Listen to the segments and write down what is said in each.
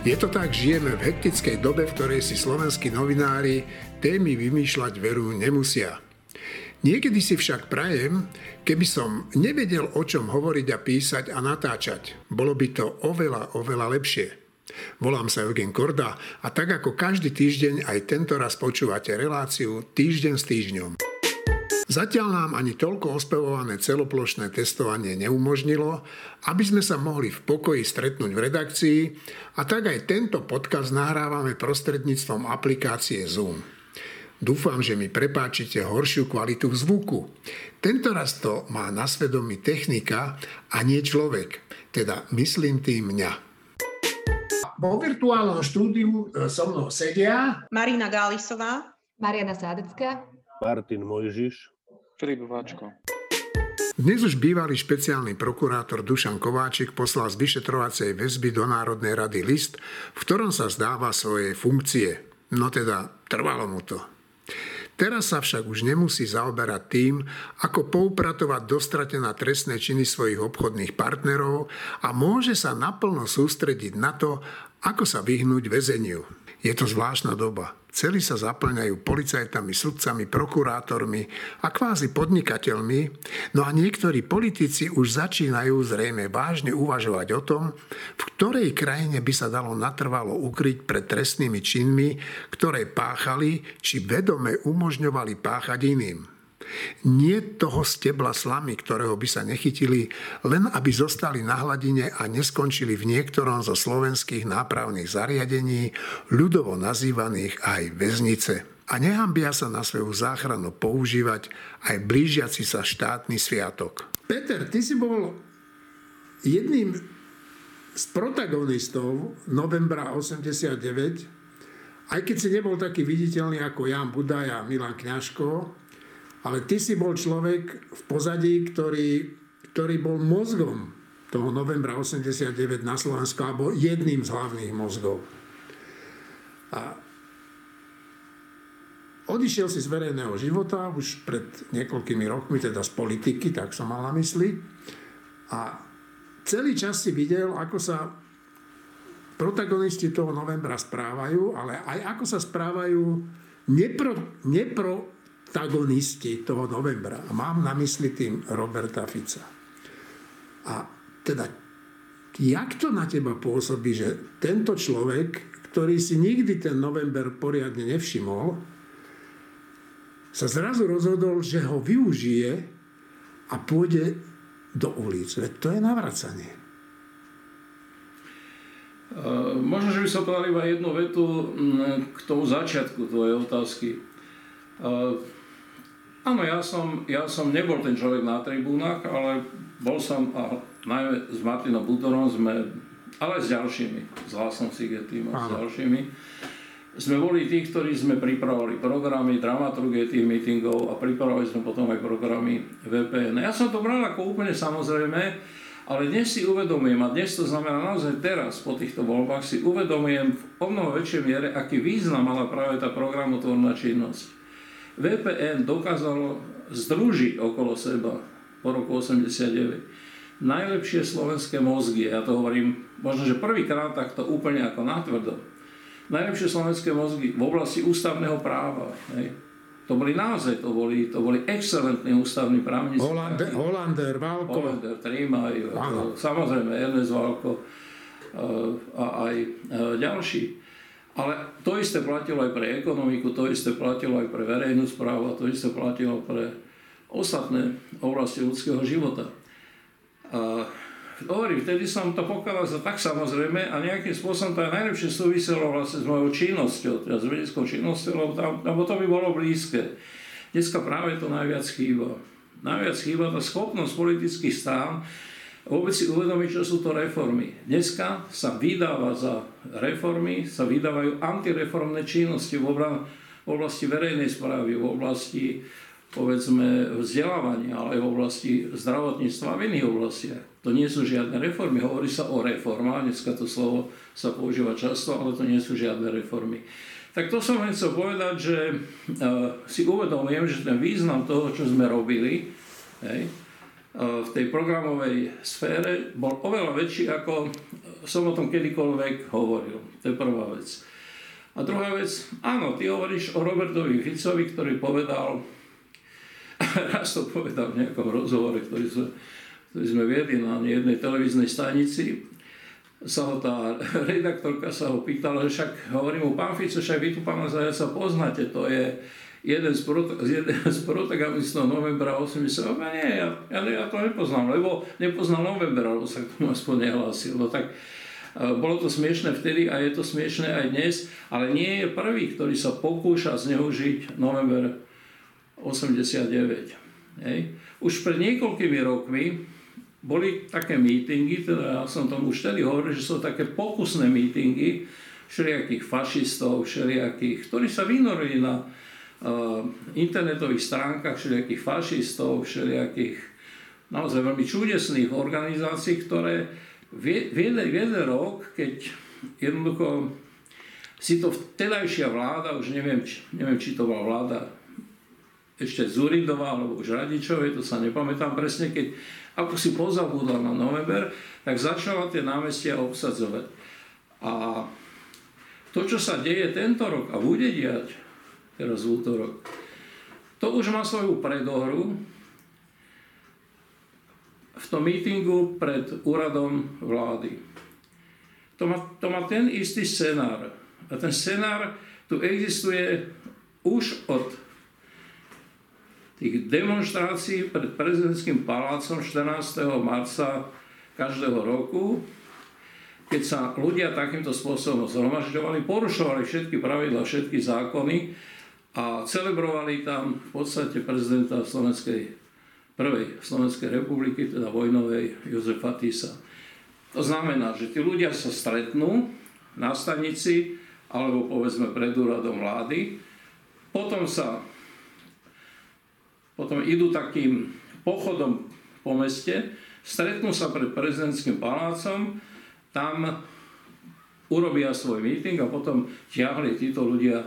Je to tak, žijeme v hektickej dobe, v ktorej si slovenskí novinári témy vymýšľať veru nemusia. Niekedy si však prajem, keby som nevedel, o čom hovoriť a písať a natáčať. Bolo by to oveľa, oveľa lepšie. Volám sa Eugen Korda a tak ako každý týždeň aj tento raz počúvate reláciu Týždeň s týždňom. Zatiaľ nám ani toľko ospevované celoplošné testovanie neumožnilo, aby sme sa mohli v pokoji stretnúť v redakcii a tak aj tento podcast nahrávame prostredníctvom aplikácie Zoom. Dúfam, že mi prepáčite horšiu kvalitu zvuku. Tento raz to má na svedomí technika a nie človek, teda myslím tým mňa. Vo virtuálnom štúdiu e, so mnou sedia Marina Gálisová, Mariana Sádecká, Martin Mojžiš, Filip Váčko. Dnes už bývalý špeciálny prokurátor Dušan Kováčik poslal z vyšetrovacej väzby do Národnej rady list, v ktorom sa zdáva svoje funkcie. No teda, trvalo mu to. Teraz sa však už nemusí zaoberať tým, ako poupratovať dostratená trestné činy svojich obchodných partnerov a môže sa naplno sústrediť na to, ako sa vyhnúť väzeniu. Je to zvláštna doba. Celí sa zaplňajú policajtami, sudcami, prokurátormi a kvázi podnikateľmi, no a niektorí politici už začínajú zrejme vážne uvažovať o tom, v ktorej krajine by sa dalo natrvalo ukryť pred trestnými činmi, ktoré páchali či vedome umožňovali páchať iným. Nie toho stebla slamy, ktorého by sa nechytili, len aby zostali na hladine a neskončili v niektorom zo slovenských nápravných zariadení, ľudovo nazývaných aj väznice. A nehambia sa na svoju záchranu používať aj blížiaci sa štátny sviatok. Peter, ty si bol jedným z protagonistov novembra 89, aj keď si nebol taký viditeľný ako Jan Budaj a Milan Kňažko, ale ty si bol človek v pozadí, ktorý, ktorý bol mozgom toho novembra 89 na Slovensku, alebo jedným z hlavných mozgov. A odišiel si z verejného života už pred niekoľkými rokmi, teda z politiky, tak som mal na mysli. A celý čas si videl, ako sa protagonisti toho novembra správajú, ale aj ako sa správajú nepro, nepro, protagonisti toho novembra. A mám na mysli tým Roberta Fica. A teda, jak to na teba pôsobí, že tento človek, ktorý si nikdy ten november poriadne nevšimol, sa zrazu rozhodol, že ho využije a pôjde do ulic. Veď to je navracanie. Uh, možno, že by som povedal iba jednu vetu k tomu začiatku tvojej otázky. Áno, ja som, ja som nebol ten človek na tribúnach, ale bol som, a najmä s Martinom Butorom sme, ale s ďalšími, s Hlasom Sigetým a s ďalšími, sme boli tí, ktorí sme pripravovali programy, dramaturgie tých meetingov a pripravovali sme potom aj programy VPN. Ja som to bral ako úplne samozrejme, ale dnes si uvedomujem, a dnes to znamená naozaj teraz po týchto voľbách, si uvedomujem v o mnoho väčšej miere, aký význam mala práve tá programotvorná činnosť. VPN dokázalo združiť okolo seba po roku 89 najlepšie slovenské mozgy, ja to hovorím možno, že prvýkrát takto úplne ako natvrdo, najlepšie slovenské mozgy v oblasti ústavného práva. Hej. To boli naozaj, to boli, to boli excelentní ústavní právnici. Hollander, Hollander Válko. Hollander, Trímaj, samozrejme Ernest Válko eh, a aj eh, ďalší. Ale to isté platilo aj pre ekonomiku, to isté platilo aj pre verejnú správu a to isté platilo pre ostatné oblasti ľudského života. A hovorím, vtedy som to pokladal za tak samozrejme a nejakým spôsobom to aj najlepšie súviselo vlastne s mojou činnosťou, teda s vedeckou činnosťou, lebo, tam, lebo to by bolo blízke. Dneska práve to najviac chýba. Najviac chýba tá schopnosť politických stán vôbec si uvedomiť, čo sú to reformy. Dneska sa vydáva za reformy, sa vydávajú antireformné činnosti v, oblasti verejnej správy, v oblasti povedzme vzdelávania, ale aj v oblasti zdravotníctva a v iných oblastiach. To nie sú žiadne reformy. Hovorí sa o reformách, dneska to slovo sa používa často, ale to nie sú žiadne reformy. Tak to som len chcel povedať, že uh, si uvedomujem, že ten význam toho, čo sme robili, hej, v tej programovej sfére bol oveľa väčší ako som o tom kedykoľvek hovoril. To je prvá vec. A druhá vec, áno, ty hovoríš o Robertovi Ficovi, ktorý povedal, raz to povedal v nejakom rozhovore, ktorý sme, ktorý sme viedli na jednej televíznej stanici, sa ho tá redaktorka sa ho pýtala, že však hovorím mu, pán Fico, však vy tu pána Zajaca poznáte, to je jeden z, prot- jeden z protagonistov novembra 80. A nie, ja, ja, ja to nepoznám, lebo nepoznal novembra, lebo sa k tomu aspoň nehlásil. No tak bolo to smiešne vtedy a je to smiešne aj dnes, ale nie je prvý, ktorý sa pokúša zneužiť november 89. Hej. Už pred niekoľkými rokmi boli také mítingy, teda ja som tomu už vtedy hovoril, že sú také pokusné mítingy všelijakých fašistov, všelijakých, ktorí sa vynorili na internetových stránkach všelijakých fašistov, všelijakých naozaj veľmi čudesných organizácií, ktoré v jeden, v jeden rok, keď jednoducho si to vtedajšia vláda, už neviem, neviem, či to bola vláda ešte Zurindová alebo už Radičovej, to sa nepamätám presne, keď ako si pozabúdal na november, tak začala tie námestia obsadzovať. A to, čo sa deje tento rok a bude diať teraz v útorok, to už má svoju predohru v tom mítingu pred úradom vlády. To má, to má ten istý scenár. A ten scenár tu existuje už od tých demonstrácií pred prezidentským palácom 14. marca každého roku, keď sa ľudia takýmto spôsobom zhromažďovali, porušovali všetky pravidla, všetky zákony a celebrovali tam v podstate prezidenta Slovenskej, prvej Slovenskej republiky, teda vojnovej Jozefa Tisa. To znamená, že tí ľudia sa stretnú na stanici alebo povedzme pred úradom vlády, potom sa potom idú takým pochodom po meste, stretnú sa pred prezidentským palácom, tam urobia svoj meeting a potom ťahli títo ľudia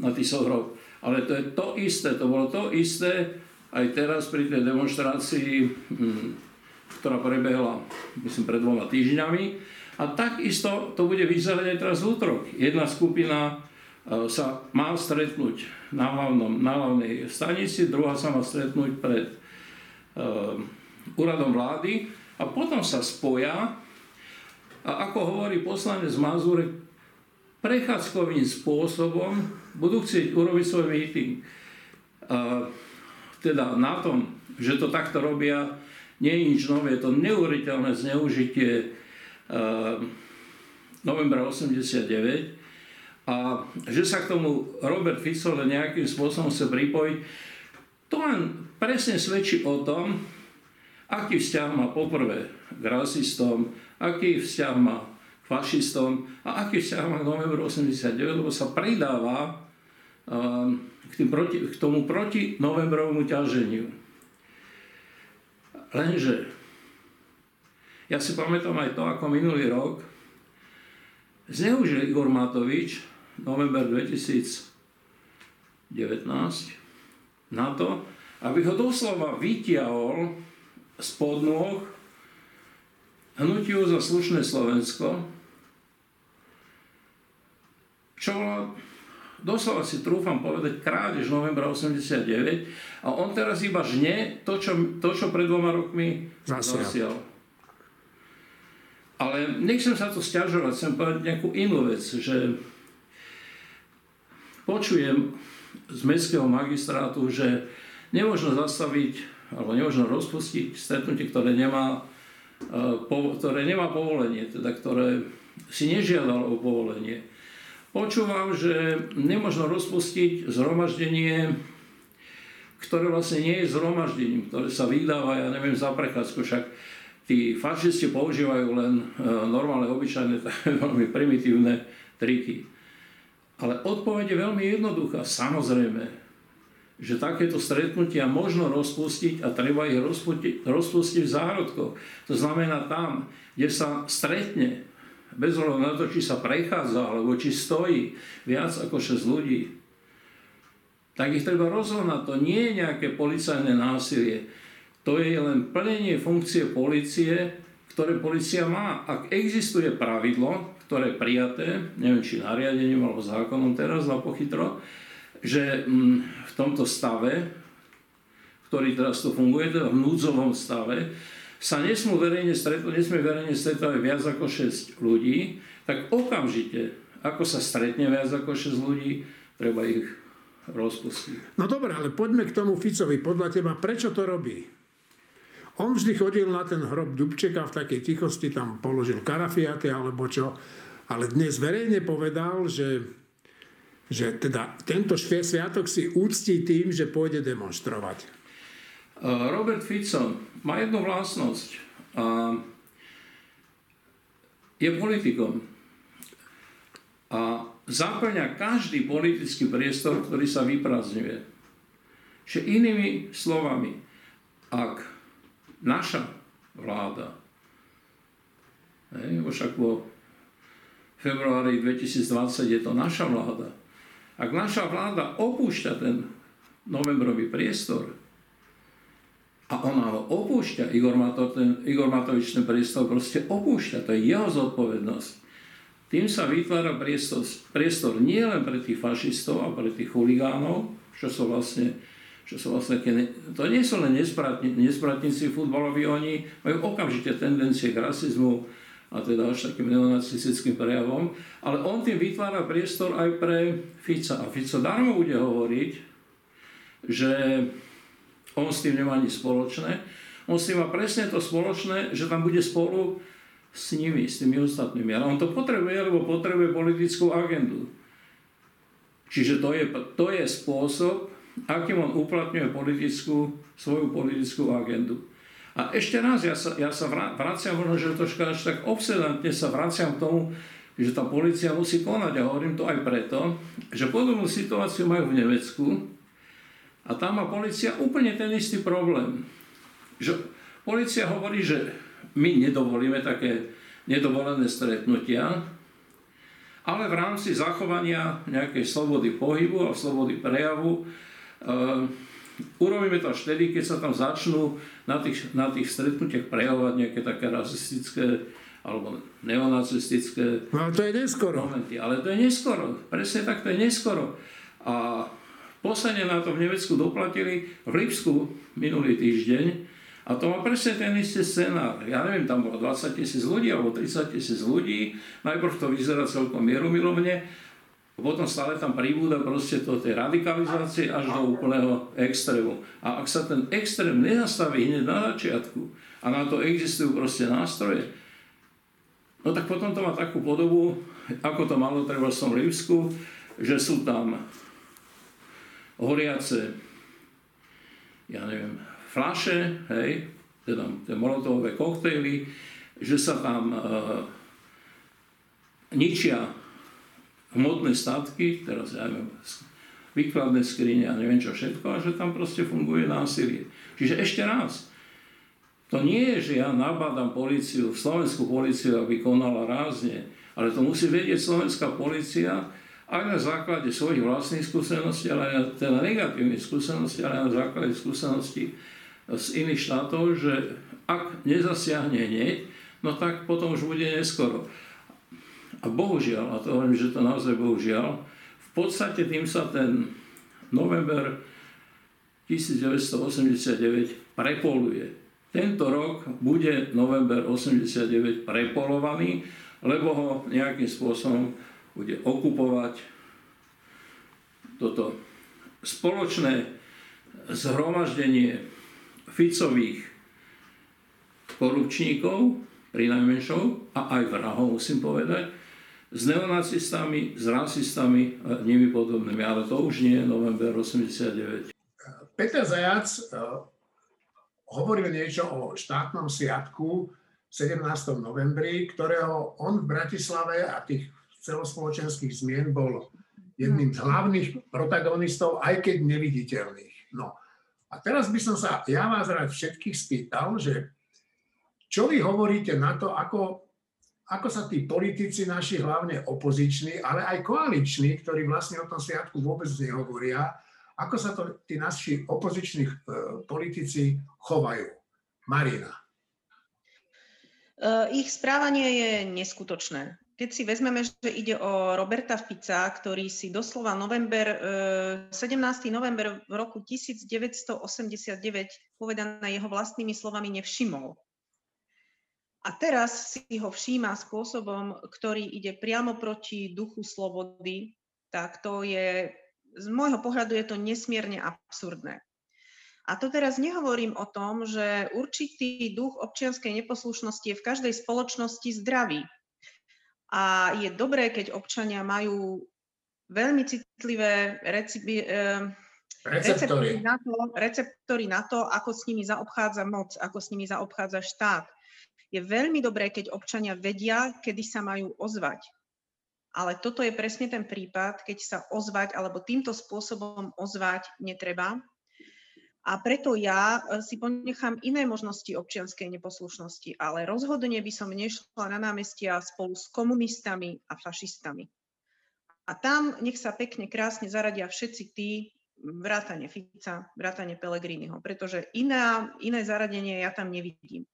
na Tisohrov. Ale to je to isté, to bolo to isté aj teraz pri tej demonstrácii, hm, ktorá prebehla, myslím, pred dvoma týždňami. A takisto to bude vyzerať aj teraz v útorok. Jedna skupina e, sa má stretnúť na, hlavnom, na hlavnej stanici, druhá sa má stretnúť pred uh, úradom vlády a potom sa spoja a ako hovorí poslanec Mazurek, prechádzkovým spôsobom budú chcieť urobiť svoj meeting. Teda na tom, že to takto robia, nie je nič nové, je to neuveriteľné zneužitie novembra 89 a že sa k tomu Robert Fico nejakým spôsobom chce pripojiť, to len presne svedčí o tom, aký vzťah má poprvé k rasistom, aký vzťah má fašistom a aký vzťah má k novembru 89, lebo sa pridáva um, k, tým proti, k tomu proti novembrovému ťaženiu. Lenže ja si pamätám aj to, ako minulý rok zneužil Igor Matovič november 2019 na to, aby ho doslova vytiahol spod nôh hnutiu za slušné Slovensko, čo bola doslova si trúfam povedať krádež novembra 89 a on teraz iba žne to, čo, to, čo pred dvoma rokmi zasial. Ale nechcem sa to stiažovať, chcem povedať nejakú inú vec, že počujem z mestského magistrátu, že nemôžno zastaviť alebo nemôžno rozpustiť stretnutie, ktoré nemá, e, ktoré nemá povolenie, teda ktoré si nežiadalo o povolenie. Počúvam, že nemôžno rozpustiť zhromaždenie, ktoré vlastne nie je zhromaždením, ktoré sa vydáva, ja neviem, za prechádzku, však tí fašisti používajú len e, normálne, obyčajné, veľmi primitívne triky. Ale odpoveď je veľmi jednoduchá. Samozrejme, že takéto stretnutia možno rozpustiť a treba ich rozpustiť, rozpustiť v zárodkoch. To znamená tam, kde sa stretne, bez ohľadu na to, či sa prechádza alebo či stojí viac ako 6 ľudí, tak ich treba rozhodnať. To nie je nejaké policajné násilie. To je len plnenie funkcie policie, ktoré policia má. Ak existuje pravidlo, ktoré je prijaté, neviem či nariadením alebo zákonom teraz za pochytro, že mm, v tomto stave, ktorý teraz tu funguje, teda v núdzovom stave, sa nesmú verejne stretnúť, nesmie verejne stretávať viac ako 6 ľudí, tak okamžite, ako sa stretne viac ako 6 ľudí, treba ich rozpustiť. No dobre, ale poďme k tomu Ficovi. Podľa teba, prečo to robí? On vždy chodil na ten hrob Dubčeka v takej tichosti, tam položil karafiaty alebo čo, ale dnes verejne povedal, že, že teda tento sviatok si úctí tým, že pôjde demonstrovať. Robert Fico má jednu vlastnosť. Je politikom. A zaplňa každý politický priestor, ktorý sa vyprázdňuje. Čiže inými slovami, ak naša vláda. Hej, však vo februári 2020 je to naša vláda. Ak naša vláda opúšťa ten novembrový priestor a ona ho opúšťa, Igor, Mato, ten, Igor Matovič ten priestor proste opúšťa, to je jeho zodpovednosť. Tým sa vytvára priestor, priestor nie len pre tých fašistov a pre tých chuligánov, čo sú vlastne čo sú vlastne, to nie sú len nespratníci futbaloví, oni majú okamžite tendencie k rasizmu a teda až takým neonacistickým prejavom, ale on tým vytvára priestor aj pre Fica. A Fico darmo bude hovoriť, že on s tým nemá nič spoločné. On s tým má presne to spoločné, že tam bude spolu s nimi, s tými ostatnými. Ale on to potrebuje, lebo potrebuje politickú agendu. Čiže to je, to je spôsob, akým on uplatňuje politickú, svoju politickú agendu. A ešte raz, ja sa, ja sa vraciam, možno, že troška až tak obsedantne sa vraciam k tomu, že tá policia musí konať. A hovorím to aj preto, že podobnú situáciu majú v Nemecku a tam má policia úplne ten istý problém. Že policia hovorí, že my nedovolíme také nedovolené stretnutia, ale v rámci zachovania nejakej slobody pohybu a slobody prejavu Ehm, urobíme to až vtedy, keď sa tam začnú na tých, na tých stretnutiach prejavovať nejaké také rasistické alebo neonacistické no, ale to je neskoro. momenty. Ale to je neskoro. Presne tak, to je neskoro. A posledne na to v Nemecku doplatili v Lipsku minulý týždeň a to má presne ten istý scenár. Ja neviem, tam bolo 20 tisíc ľudí alebo 30 tisíc ľudí. Najprv to vyzerá celkom mierumilovne potom stále tam pribúda proste to tej radikalizácie až do úplného extrému. A ak sa ten extrém nenastaví hneď na začiatku a na to existujú proste nástroje, no tak potom to má takú podobu, ako to malo treba v tom Rivsku, že sú tam horiace, ja neviem, flaše, hej, teda tie molotovové koktejly, že sa tam uh, ničia hmotné statky, teraz ja neviem, výkladné skrine a neviem čo všetko, a že tam proste funguje násilie. Čiže ešte raz, to nie je, že ja nabádam policiu, slovenskú policiu, aby konala rázne, ale to musí vedieť slovenská policia aj na základe svojich vlastných skúseností, ale aj na teda negatívnych skúseností, ale aj na základe skúseností z iných štátov, že ak nezasiahne hneď, no tak potom už bude neskoro. A bohužiaľ, a to hovorím, že to naozaj bohužiaľ, v podstate tým sa ten november 1989 prepoluje. Tento rok bude november 89 prepolovaný, lebo ho nejakým spôsobom bude okupovať toto spoločné zhromaždenie Ficových korupčníkov, pri najmenšou, a aj vrahov musím povedať, s neonacistami, s rasistami a nimi podobnými. Ale to už nie je november 89. Peter Zajac uh, hovoril niečo o štátnom sviatku 17. novembri, ktorého on v Bratislave a tých celospoločenských zmien bol jedným z hlavných protagonistov, aj keď neviditeľných. No. A teraz by som sa ja vás rád všetkých spýtal, že čo vy hovoríte na to, ako ako sa tí politici naši, hlavne opoziční, ale aj koaliční, ktorí vlastne o tom sviatku vôbec nehovoria, ako sa to tí naši opoziční e, politici chovajú. Marina. ich správanie je neskutočné. Keď si vezmeme, že ide o Roberta Fica, ktorý si doslova november, 17. november v roku 1989 povedané jeho vlastnými slovami nevšimol. A teraz si ho všíma spôsobom, ktorý ide priamo proti duchu slobody, tak to je, z môjho pohľadu je to nesmierne absurdné. A to teraz nehovorím o tom, že určitý duch občianskej neposlušnosti je v každej spoločnosti zdravý. A je dobré, keď občania majú veľmi citlivé recipi, eh, receptory. Na to, receptory na to, ako s nimi zaobchádza moc, ako s nimi zaobchádza štát. Je veľmi dobré, keď občania vedia, kedy sa majú ozvať. Ale toto je presne ten prípad, keď sa ozvať alebo týmto spôsobom ozvať netreba, a preto ja e, si ponechám iné možnosti občianskej neposlušnosti, ale rozhodne by som nešla na námestia spolu s komunistami a fašistami. A tam nech sa pekne, krásne zaradia všetci tí, vrátane Fica, vrátane Pelegriniho, pretože iná, iné zaradenie ja tam nevidím.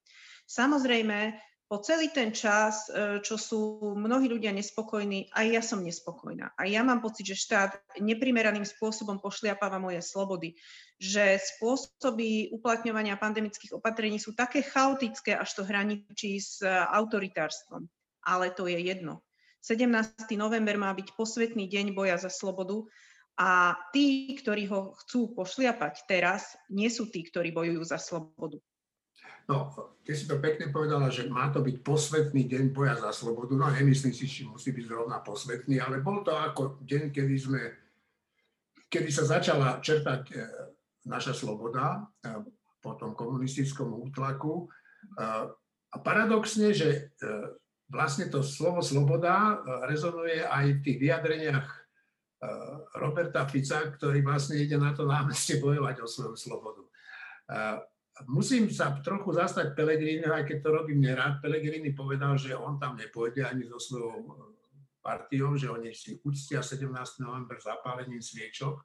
Samozrejme, po celý ten čas, e, čo sú mnohí ľudia nespokojní, aj ja som nespokojná. A ja mám pocit, že štát neprimeraným spôsobom pošliapáva moje slobody. Že spôsoby uplatňovania pandemických opatrení sú také chaotické, až to hraničí s e, autoritárstvom. Ale to je jedno. 17. november má byť posvetný deň boja za slobodu a tí, ktorí ho chcú pošliapať teraz, nie sú tí, ktorí bojujú za slobodu. No, ty si to pekne povedala, že má to byť posvetný deň boja za slobodu. No, nemyslím si, či musí byť zrovna posvetný, ale bol to ako deň, kedy sme, kedy sa začala čertať e, naša sloboda e, po tom komunistickom útlaku. E, a paradoxne, že vlastne to slovo sloboda rezonuje aj v tých vyjadreniach Roberta Fica, ktorý vlastne ide na to námestie bojovať o svoju slobodu musím sa trochu zastať Pelegrini, aj keď to robím nerád. Pelegrini povedal, že on tam nepôjde ani so svojou e, partiou, že oni si uctia 17. november zapálením sviečok.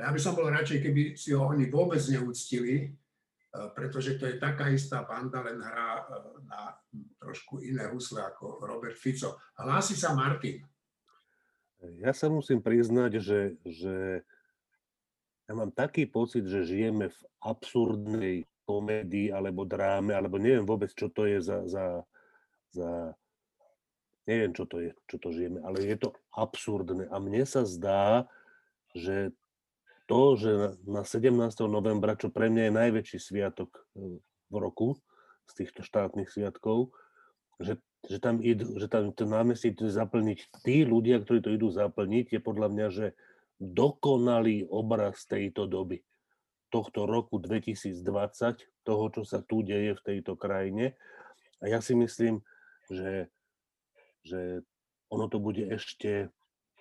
Ja by som bol radšej, keby si ho oni vôbec neúctili, e, pretože to je taká istá banda, len hrá e, na trošku iné husle ako Robert Fico. Hlási sa Martin. Ja sa musím priznať, že, že ja mám taký pocit, že žijeme v absurdnej komédii alebo dráme, alebo neviem vôbec, čo to je za, za, za neviem, čo to je, čo to žijeme, ale je to absurdné. A mne sa zdá, že to, že na 17. novembra, čo pre mňa je najväčší sviatok e, v roku z týchto štátnych sviatkov, že, že tam idú, že tam to námestie zaplniť tí ľudia, ktorí to idú zaplniť, je podľa mňa, že dokonalý obraz tejto doby tohto roku 2020, toho, čo sa tu deje v tejto krajine. A ja si myslím, že, že ono to bude ešte,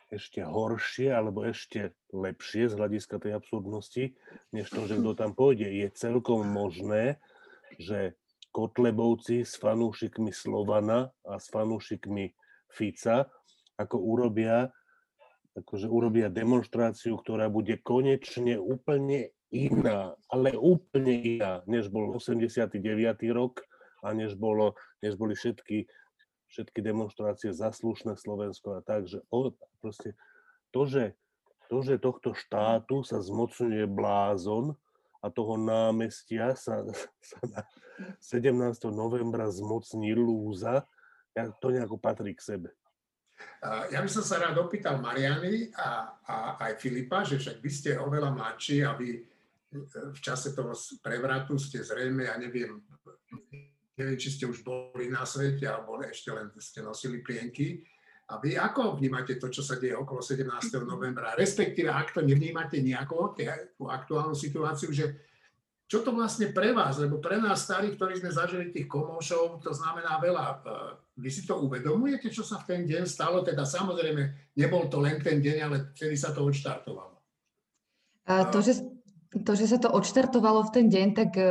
ešte horšie alebo ešte lepšie z hľadiska tej absurdnosti, než to, že kto tam pôjde. Je celkom možné, že Kotlebovci s fanúšikmi Slovana a s fanúšikmi Fica ako urobia akože urobia demonstráciu, ktorá bude konečne úplne iná, ale úplne iná, než bol 89. rok a než, bolo, než boli všetky, všetky demonstrácie za Slovensko a tak, že o, proste to, že, to, že tohto štátu sa zmocňuje blázon a toho námestia sa, sa na 17. novembra zmocní lúza, to nejako patrí k sebe. Ja by som sa rád opýtal Mariany a, a aj Filipa, že však vy ste oveľa mladší a vy v čase toho prevratu ste zrejme, ja neviem, neviem, či ste už boli na svete, alebo ešte len ste nosili plienky. A vy ako vnímate to, čo sa deje okolo 17. novembra? Respektíve, ak to nevnímate nejako, tú aktuálnu situáciu, že čo to vlastne pre vás, lebo pre nás starých, ktorí sme zažili tých komošov, to znamená veľa. E, vy si to uvedomujete, čo sa v ten deň stalo? Teda samozrejme, nebol to len ten deň, ale vtedy sa to odštartovalo. A to, že to, že sa to odštartovalo v ten deň, tak e,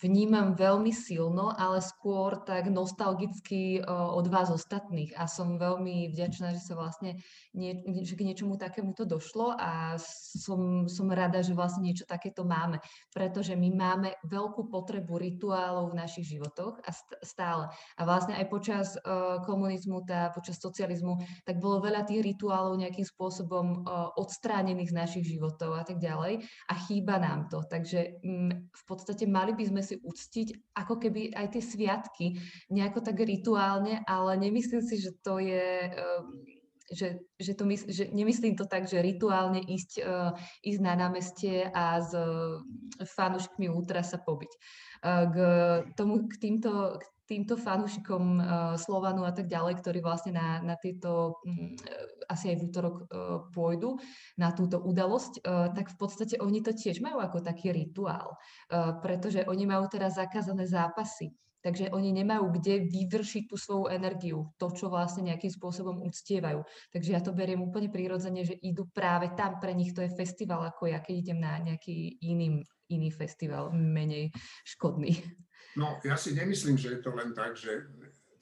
vnímam veľmi silno, ale skôr tak nostalgicky od vás ostatných. A som veľmi vďačná, že sa vlastne nie, že k niečomu takému to došlo a som, som rada, že vlastne niečo takéto máme, pretože my máme veľkú potrebu rituálov v našich životoch a stále. A vlastne aj počas uh, komunizmu, tá, počas socializmu, tak bolo veľa tých rituálov nejakým spôsobom odstránených z našich životov a tak ďalej. A chýba nám to. Takže um, v podstate mali by sme si uctiť ako keby aj tie sviatky nejako tak rituálne, ale nemyslím si, že to je... Um, že, že, to mys- že nemyslím to tak, že rituálne ísť, uh, ísť na námestie a s uh, fanúšikmi útra sa pobiť. Uh, k, tomu, k, týmto, k týmto fanúšikom uh, Slovanu a tak ďalej, ktorí vlastne na, na tieto, um, asi aj v útorok uh, pôjdu, na túto udalosť, tak v podstate oni to tiež majú ako taký rituál, pretože oni majú teraz zakázané zápasy. Takže oni nemajú kde vyvršiť tú svoju energiu, to, čo vlastne nejakým spôsobom uctievajú. Takže ja to beriem úplne prirodzene, že idú práve tam, pre nich to je festival, ako ja, keď idem na nejaký iný, iný festival, menej škodný. No, ja si nemyslím, že je to len tak, že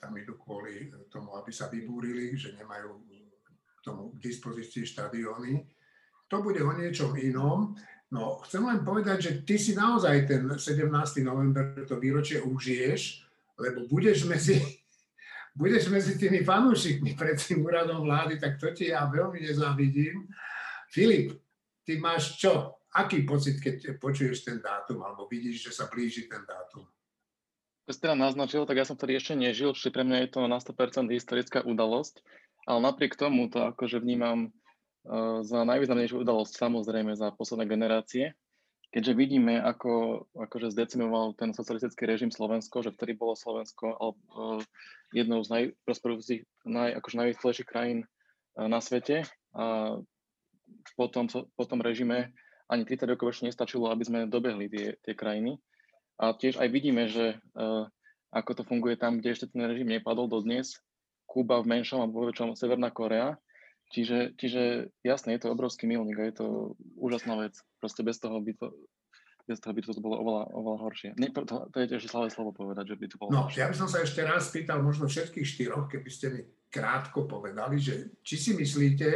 tam idú kvôli tomu, aby sa vybúrili, že nemajú k tomu k dispozícii štadióny. To bude o niečom inom. No, chcem len povedať, že ty si naozaj ten 17. november to výročie užiješ, lebo budeš medzi, budeš medzi tými fanúšikmi pred tým úradom vlády, tak to ti ja veľmi nezávidím. Filip, ty máš čo? Aký pocit, keď počuješ ten dátum, alebo vidíš, že sa blíži ten dátum? To si teda naznačil, tak ja som vtedy ešte nežil, čiže pre mňa je to na 100% historická udalosť, ale napriek tomu to akože vnímam uh, za najvýznamnejšiu udalosť samozrejme za posledné generácie, keďže vidíme, ako akože zdecimoval ten socialistický režim Slovensko, že vtedy bolo Slovensko uh, jednou z najprosperujúcich, naj, akože najvyspelejších krajín uh, na svete. A po tom, po tom režime ani 30 rokov ešte nestačilo, aby sme dobehli tie, tie krajiny. A tiež aj vidíme, že uh, ako to funguje tam, kde ešte ten režim nepadol dodnes, Kuba v menšom a vo väčšom Severná Korea. Čiže, čiže jasne, je to obrovský milník a je to úžasná vec. Proste bez toho by to, bez toho by to bolo oveľa, oveľa horšie. Nie, to, to je tiež slavé slovo povedať, že by to bolo No, horšie. ja by som sa ešte raz spýtal možno všetkých štyroch, keby ste mi krátko povedali, že či si myslíte,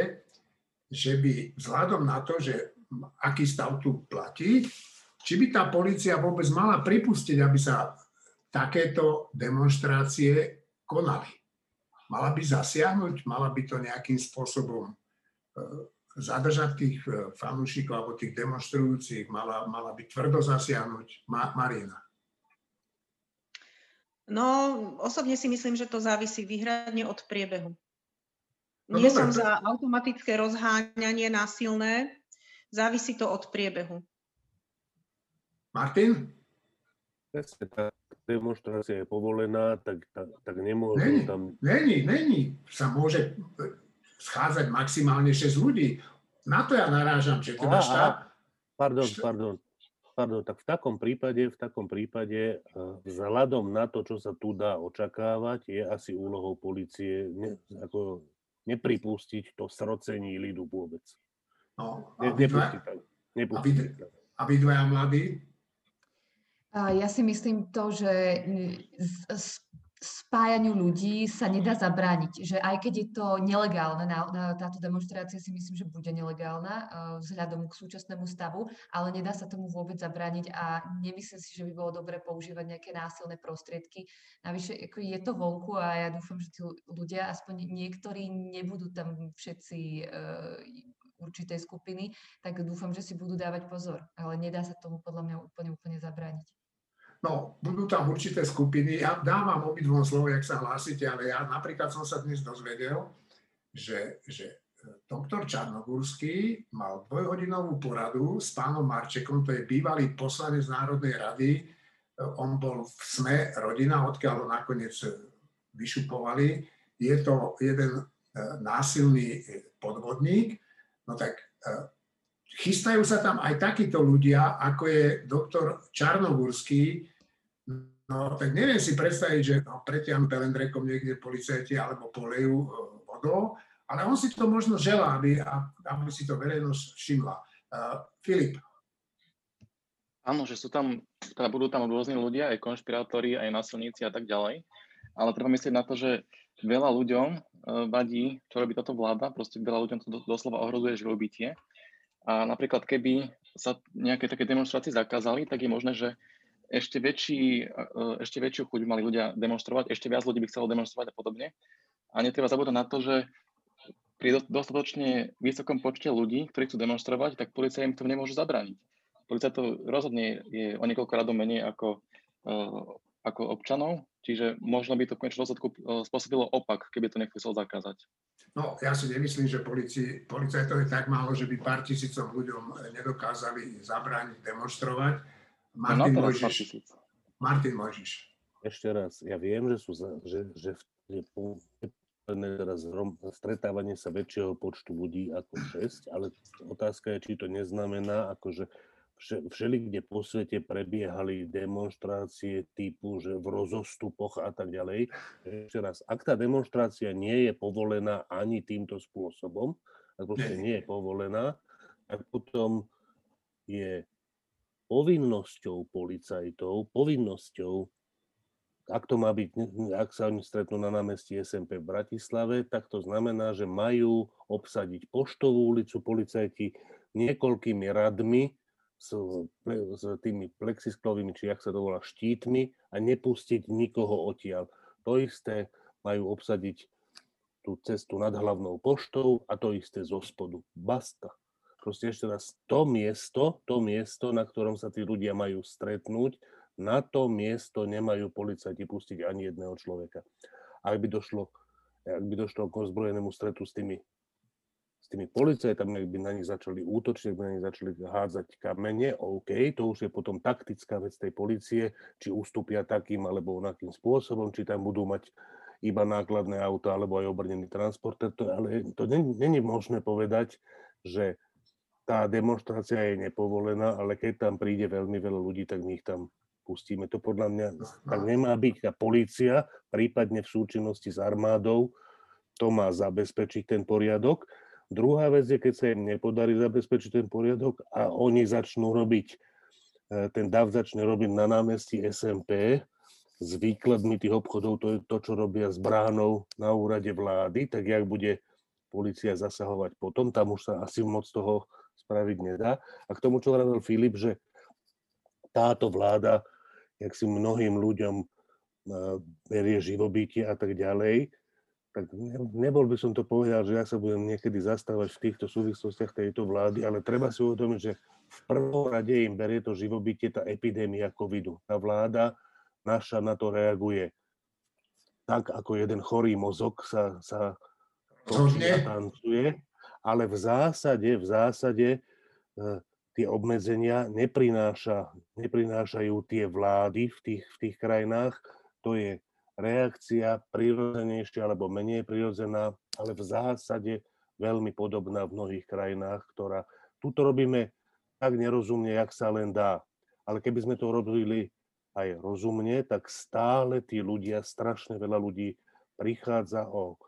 že by vzhľadom na to, že aký stav tu platí, či by tá policia vôbec mala pripustiť, aby sa takéto demonstrácie konali. Mala by zasiahnuť, mala by to nejakým spôsobom e, zadržať tých e, fanúšikov alebo tých demonstrujúcich, mala, mala by tvrdo zasiahnuť. Ma, Marina. No, osobne si myslím, že to závisí výhradne od priebehu. No Nie dobre, som to- za automatické rozháňanie násilné, závisí to od priebehu. Martin? Presne tá demonstrácia je povolená, tak, tak, tak nemôžu Není. tam... Není, není. Sa môže e, schádzať maximálne 6 ľudí. Na to ja narážam, že teda štát... Pardon, Št- pardon, pardon, tak v takom prípade, v takom prípade eh, vzhľadom na to, čo sa tu dá očakávať, je asi úlohou policie ne, ako nepripustiť to srocení ľudu vôbec. No, Ne, a nepustiť. Nepustiť vy- tam. a vy dvaja mladí? Ja si myslím to, že mm, spájaniu ľudí sa nedá zabrániť. Že aj keď je to nelegálne, táto demonstrácia si myslím, že bude nelegálna uh, vzhľadom k súčasnému stavu, ale nedá sa tomu vôbec zabrániť a nemyslím si, že by bolo dobre používať nejaké násilné prostriedky. Navyše ako je to vonku a ja dúfam, že tí ľudia, aspoň niektorí nebudú tam všetci uh, určitej skupiny, tak dúfam, že si budú dávať pozor. Ale nedá sa tomu podľa mňa úplne, úplne zabrániť. No, budú tam určité skupiny. Ja dávam obidvom slovo, jak sa hlásite, ale ja napríklad som sa dnes dozvedel, že, že e, doktor Čarnogórsky mal dvojhodinovú poradu s pánom Marčekom, to je bývalý poslanec Národnej rady. E, On bol v SME rodina, odkiaľ ho nakoniec e, vyšupovali. Je to jeden násilný podvodník. No tak chystajú sa tam aj takíto ľudia, ako je doktor Čarnogórsky. No tak neviem si predstaviť, že no, pretiahnu pelendrekom niekde policajti alebo polejú e, vodou, ale on si to možno želá, aby, aby si to verejnosť všimla. Uh, Filip, Áno, že sú tam, teda budú tam rôzni ľudia, aj konšpirátori, aj násilníci a tak ďalej. Ale treba myslieť na to, že veľa ľuďom uh, vadí, čo robí táto vláda, proste veľa ľuďom to doslova ohrozuje živobytie. A napríklad, keby sa nejaké také demonstrácie zakázali, tak je možné, že ešte, väčší, uh, ešte väčšiu chuť mali ľudia demonstrovať, ešte viac ľudí by chcelo demonstrovať a podobne. A netreba zabúdať na to, že pri dostatočne vysokom počte ľudí, ktorí chcú demonstrovať, tak policia im to nemôže zabrániť. Policia to rozhodne je o niekoľko radov menej ako, uh, ako občanov, čiže možno by to v konečnom dôsledku uh, spôsobilo opak, keby to nechcel zakázať. No, ja si nemyslím, že policii, policajtov je tak málo, že by pár tisícom ľuďom nedokázali zabrániť demonstrovať. Martin no, Mojžiš. Martin Mojžiš. Ešte raz, ja viem, že, sú, že, že v, teraz stretávanie sa väčšieho počtu ľudí ako 6, ale otázka je, či to neznamená, akože všeli, kde po svete prebiehali demonstrácie typu, že v rozostupoch a tak ďalej. Ešte raz, ak tá demonstrácia nie je povolená ani týmto spôsobom, ak proste nie je povolená, tak potom je povinnosťou policajtov, povinnosťou ak to má byť, ak sa oni stretnú na námestí SMP v Bratislave, tak to znamená, že majú obsadiť Poštovú ulicu policajti niekoľkými radmi s, s tými plexisklovými, či jak sa to volá, štítmi a nepustiť nikoho odtiaľ. To isté majú obsadiť tú cestu nad hlavnou poštou a to isté zo spodu. Basta. Proste ešte raz, to miesto, to miesto, na ktorom sa tí ľudia majú stretnúť, na to miesto nemajú policajti pustiť ani jedného človeka. Ak by došlo, ak by došlo k ozbrojenému stretu s tými, s tými policajtami, ak by na nich začali útočiť, ak by na nich začali hádzať kamene, OK, to už je potom taktická vec tej policie, či ustúpia takým alebo onakým spôsobom, či tam budú mať iba nákladné auto alebo aj obrnený transporter. To, ale to není možné povedať, že tá demonstrácia je nepovolená, ale keď tam príde veľmi veľa ľudí, tak my ich tam pustíme. To podľa mňa tak nemá byť. A polícia, prípadne v súčinnosti s armádou, to má zabezpečiť ten poriadok. Druhá vec je, keď sa im nepodarí zabezpečiť ten poriadok a oni začnú robiť, e, ten DAV začne robiť na námestí SMP s výkladmi tých obchodov, to je to, čo robia s bránou na úrade vlády, tak jak bude policia zasahovať potom, tam už sa asi moc toho spraviť nedá. A k tomu, čo hovoril Filip, že táto vláda jak si mnohým ľuďom berie živobytie a tak ďalej, tak nebol by som to povedal, že ja sa budem niekedy zastávať v týchto súvislostiach tejto vlády, ale treba si uvedomiť, že v prvom rade im berie to živobytie tá epidémia covidu. Tá vláda naša na to reaguje tak, ako jeden chorý mozog sa, sa tancuje, ale v zásade, v zásade e, tie obmedzenia neprináša, neprinášajú tie vlády v tých, v tých krajinách. To je reakcia prirodzenejšia alebo menej prirodzená, ale v zásade veľmi podobná v mnohých krajinách, ktorá tuto robíme tak nerozumne, jak sa len dá. Ale keby sme to robili aj rozumne, tak stále tí ľudia, strašne veľa ľudí prichádza o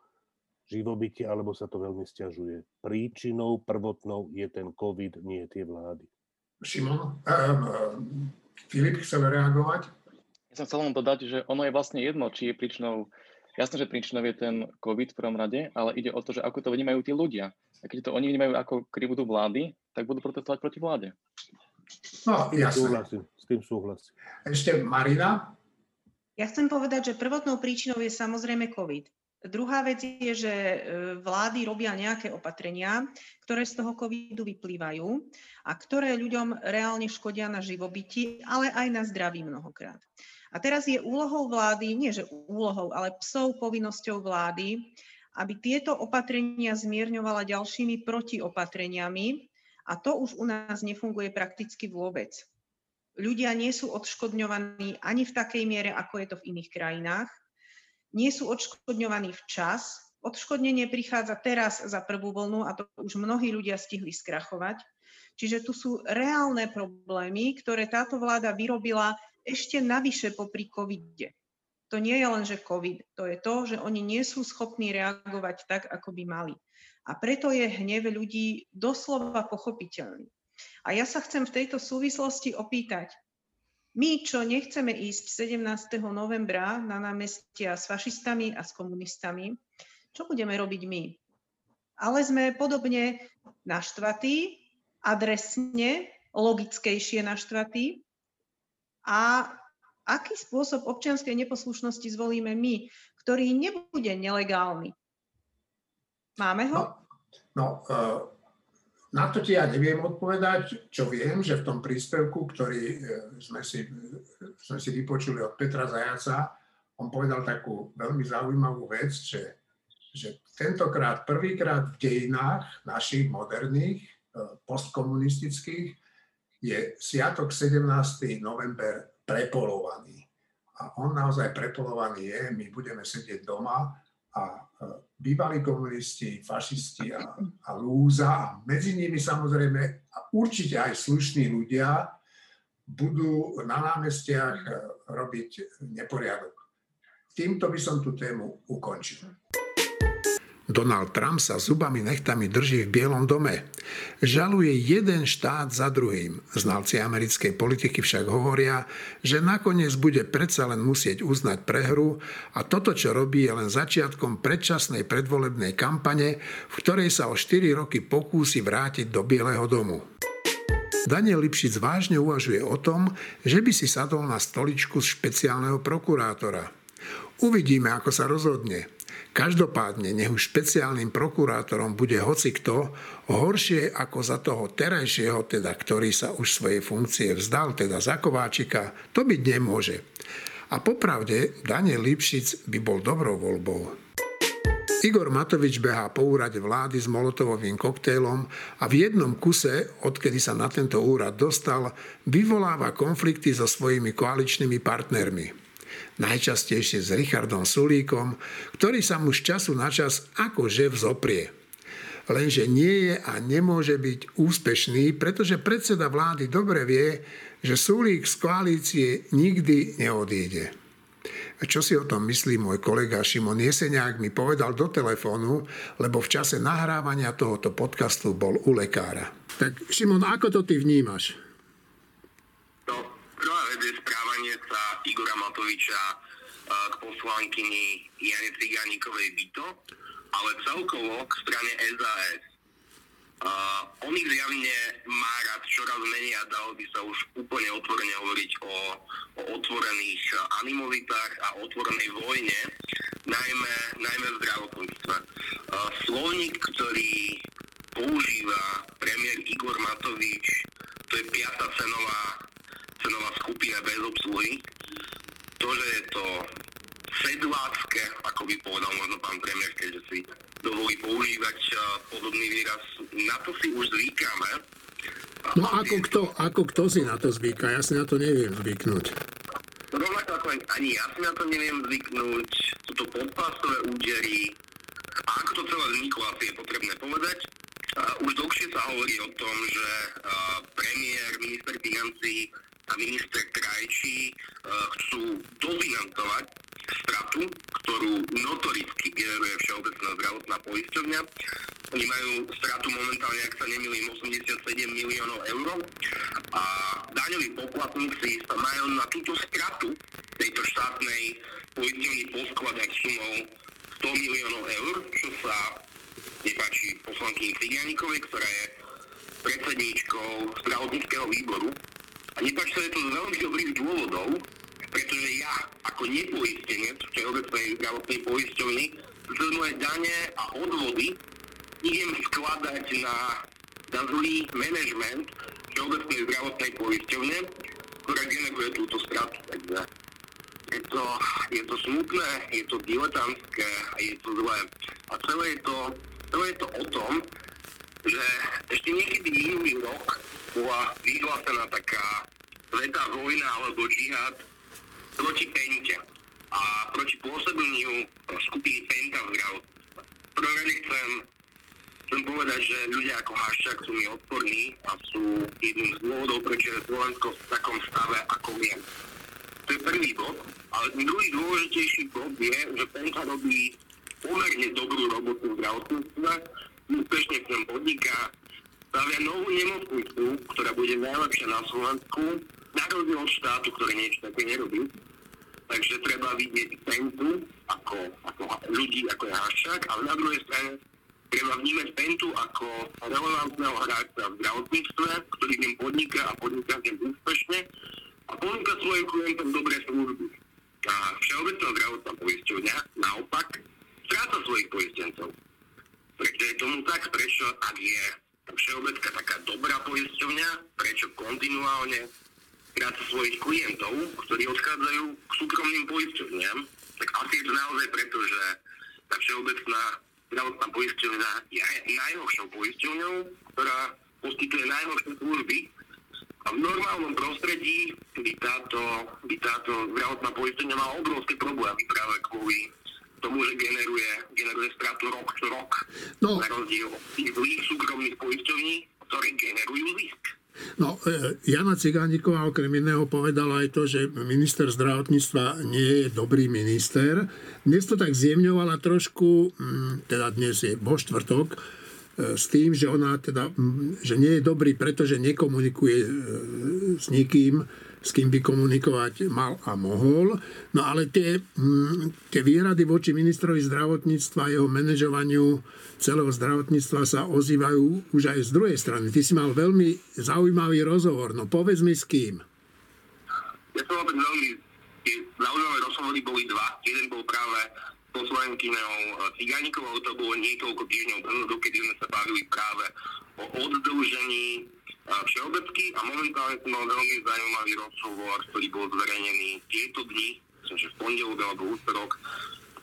živobytie, alebo sa to veľmi stiažuje. Príčinou prvotnou je ten COVID, nie tie vlády. Šimon, um, Filip chcel reagovať? Ja som chcel len dodať, že ono je vlastne jedno, či je príčinou, jasné, že príčinou je ten COVID v prvom rade, ale ide o to, že ako to vnímajú tí ľudia. A keď to oni vnímajú ako krivdu vlády, tak budú protestovať proti vláde. No, jasne. Súhlasím, s tým súhlasím. Ešte Marina? Ja chcem povedať, že prvotnou príčinou je samozrejme COVID. Druhá vec je, že e, vlády robia nejaké opatrenia, ktoré z toho covidu vyplývajú a ktoré ľuďom reálne škodia na živobyti, ale aj na zdraví mnohokrát. A teraz je úlohou vlády, nie že úlohou, ale psou povinnosťou vlády, aby tieto opatrenia zmierňovala ďalšími protiopatreniami a to už u nás nefunguje prakticky vôbec. Ľudia nie sú odškodňovaní ani v takej miere, ako je to v iných krajinách nie sú odškodňovaní včas. Odškodnenie prichádza teraz za prvú vlnu a to už mnohí ľudia stihli skrachovať. Čiže tu sú reálne problémy, ktoré táto vláda vyrobila ešte navyše popri covide. To nie je len, že covid, to je to, že oni nie sú schopní reagovať tak, ako by mali. A preto je hnev ľudí doslova pochopiteľný. A ja sa chcem v tejto súvislosti opýtať, my, čo nechceme ísť 17. novembra na námestia s fašistami a s komunistami, čo budeme robiť my? Ale sme podobne naštvatí, adresne, logickejšie naštvatí. A aký spôsob občianskej neposlušnosti zvolíme my, ktorý nebude nelegálny? Máme ho? No, no uh na to ti ja neviem odpovedať, čo viem, že v tom príspevku, ktorý e, sme si, sme si vypočuli od Petra Zajaca, on povedal takú veľmi zaujímavú vec, že, že tentokrát prvýkrát v dejinách našich moderných, e, postkomunistických, je sviatok 17. november prepolovaný. A on naozaj prepolovaný je, my budeme sedieť doma a bývalí komunisti, fašisti a, a lúza a medzi nimi samozrejme a určite aj slušní ľudia budú na námestiach eh, robiť neporiadok. Týmto by som tú tému ukončil. Donald Trump sa zubami nechtami drží v Bielom dome. Žaluje jeden štát za druhým. Znalci americkej politiky však hovoria, že nakoniec bude predsa len musieť uznať prehru a toto, čo robí, je len začiatkom predčasnej predvolebnej kampane, v ktorej sa o 4 roky pokúsi vrátiť do Bieleho domu. Daniel Lipšic vážne uvažuje o tom, že by si sadol na stoličku špeciálneho prokurátora. Uvidíme, ako sa rozhodne. Každopádne, nech už špeciálnym prokurátorom bude hoci kto, horšie ako za toho terajšieho, teda, ktorý sa už svojej funkcie vzdal, teda za Kováčika, to byť nemôže. A popravde, Daniel Lipšic by bol dobrou voľbou. Igor Matovič behá po úrade vlády s molotovovým koktejlom a v jednom kuse, odkedy sa na tento úrad dostal, vyvoláva konflikty so svojimi koaličnými partnermi najčastejšie s Richardom Sulíkom, ktorý sa mu z času na čas akože vzoprie. Lenže nie je a nemôže byť úspešný, pretože predseda vlády dobre vie, že Sulík z koalície nikdy neodíde. Čo si o tom myslí môj kolega Šimon Jeseniak mi povedal do telefónu, lebo v čase nahrávania tohoto podcastu bol u lekára. Tak Šimon, ako to ty vnímaš? Je správanie sa Igora Matoviča e, k poslankyni Jane Cigánikovej Byto, ale celkovo k strane SAS. Uh, on ich zjavne má rád čoraz menej a dalo by sa už úplne otvorene hovoriť o, o otvorených animovitách a otvorenej vojne, najmä, najmä v zdravotníctve. Uh, slovník, ktorý používa premiér Igor Matovič, to je piata cenová skupina bez obsluhy. To, že je to sedlácké, ako by povedal možno pán premiér, keďže si dovolí používať podobný výraz, na to si už zvykáme. No ako kto, ako kto si na to zvyká? Ja si na to neviem zvyknúť. Rovnako ako ani ja si na to neviem zvyknúť. Sú to podpásové údery. A ako to celé vzniklo, asi je potrebné povedať. Uh, už dlhšie sa hovorí o tom, že uh, premiér, minister financí a minister Krajčí e, chcú dofinancovať stratu, ktorú notoricky generuje Všeobecná zdravotná poisťovňa. Oni majú stratu momentálne, ak sa nemýlim, 87 miliónov eur a daňoví poplatníci majú na túto stratu tejto štátnej poisťovni poskladať sumou 100 miliónov eur, čo sa nepáči poslankyni Cigánikovej, ktorá je predsedníčkou zdravotníckého výboru a nepáči sa je to z veľmi dobrých dôvodov, pretože ja ako nepoistenec Všeobecnej zdravotnej poisťovny moje dane a odvody idem skladať na, na zlý manažment Všeobecnej zdravotnej poisťovne, ktorá generuje túto stratu. Takže je to, je to smutné, je to diletantské a je to zlé. A celé je to, celé je to o tom, že ešte niekedy minulý rok bola vyhlásená taká svetá vojna alebo džihad proti Pente a proti pôsobeniu skupiny Penta v. Prvom rade chcem, chcem povedať, že ľudia ako Haščák sú mi odporní a sú jedným z dôvodov, prečo je Slovensko v takom stave, ako je. To je prvý bod. Ale druhý dôležitejší bod je, že Penta robí pomerne dobrú robotu v zdravotníctve, úspešne v tom podniká, stavia novú nemocnicu, bude najlepšia na Slovensku, na rozdiel od štátu, ktorý niečo také nerobí. Takže treba vidieť Pentu ako, ako ľudí, ako je Haščák, ale na druhej strane treba vnímať Pentu ako relevantného hráča v zdravotníctve, ktorý v podniká a podniká v úspešne a ponúka svojim klientom dobré služby. A Všeobecná zdravotná poisťovňa naopak stráca svojich poistencov. Prečo je tomu tak? Prečo, ak je Všeobecná taká dobrá poisťovňa, prečo kontinuálne stráca svojich klientov, ktorí odchádzajú k súkromným poisťovniam, tak asi je to naozaj preto, že tá Všeobecná zdravotná poisťovňa je najhoršou poisťovňou, ktorá poskytuje najhoršie služby a v normálnom prostredí by táto, by táto zdravotná poisťovňa mala obrovské problémy práve kvôli tomu, že generuje, generuje stratu rok čo rok. No. Na rozdiel od tých zlých súkromných poisťovní, ktoré generujú zisk. No, e, Jana Cigániková okrem iného povedala aj to, že minister zdravotníctva nie je dobrý minister. Dnes to tak zjemňovala trošku, mm, teda dnes je vo štvrtok, e, s tým, že ona teda, mm, že nie je dobrý, pretože nekomunikuje e, s nikým, s kým by komunikovať mal a mohol. No ale tie, mm, tie výrady voči ministrovi zdravotníctva a jeho manažovaniu celého zdravotníctva sa ozývajú už aj z druhej strany. Ty si mal veľmi zaujímavý rozhovor, no povedz mi s kým. Ja som opäť veľmi tie zaujímavé rozhovory boli dva. Jeden bol práve poslankyňou Cigánikovou, to bolo niekoľko týždňov dozadu, kedy sme sa bavili práve o oddlžení všeobecky a momentálne som mal veľmi zaujímavý rozhovor, ktorý bol zverejnený tieto dni, myslím, že v pondelok alebo útorok,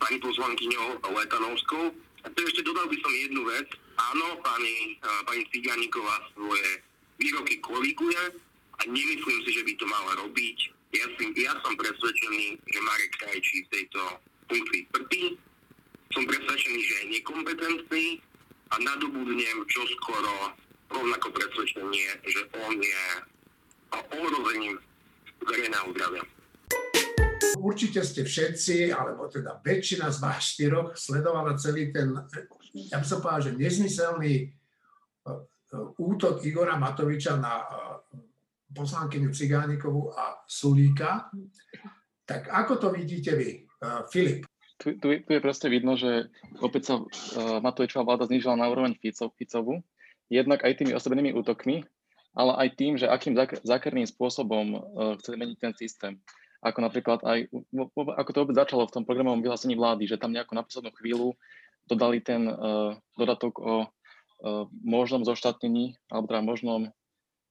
pani poslankyňou Letanovskou. A to ešte dodal by som jednu vec. Áno, pani, pani Cigániková svoje výroky koriguje a nemyslím si, že by to mala robiť. Ja, si, ja som presvedčený, že Marek Krajčí v tejto funkcii trpí. Som presvedčený, že je nekompetentný a nadobudnem čoskoro rovnako presvedčenie, že on je ohrozením verejného zdravia. Určite ste všetci, alebo teda väčšina z vás štyroch sledovala celý ten, ja by som povedal, že nezmyselný e, e, útok Igora Matoviča na e, poslankyňu Cigánikovu a Sulíka. Tak ako to vidíte vy, Filip? Tu, tu, tu je proste vidno, že opäť sa uh, Matovičová vláda znižila na úroveň Fico, Ficovu jednak aj tými osobnými útokmi, ale aj tým, že akým zákerným spôsobom uh, chce meniť ten systém. Ako napríklad aj, ako to vôbec začalo v tom programovom vyhlásení vlády, že tam nejako na poslednú chvíľu dodali ten uh, dodatok o uh, možnom zoštátnení alebo teda možnom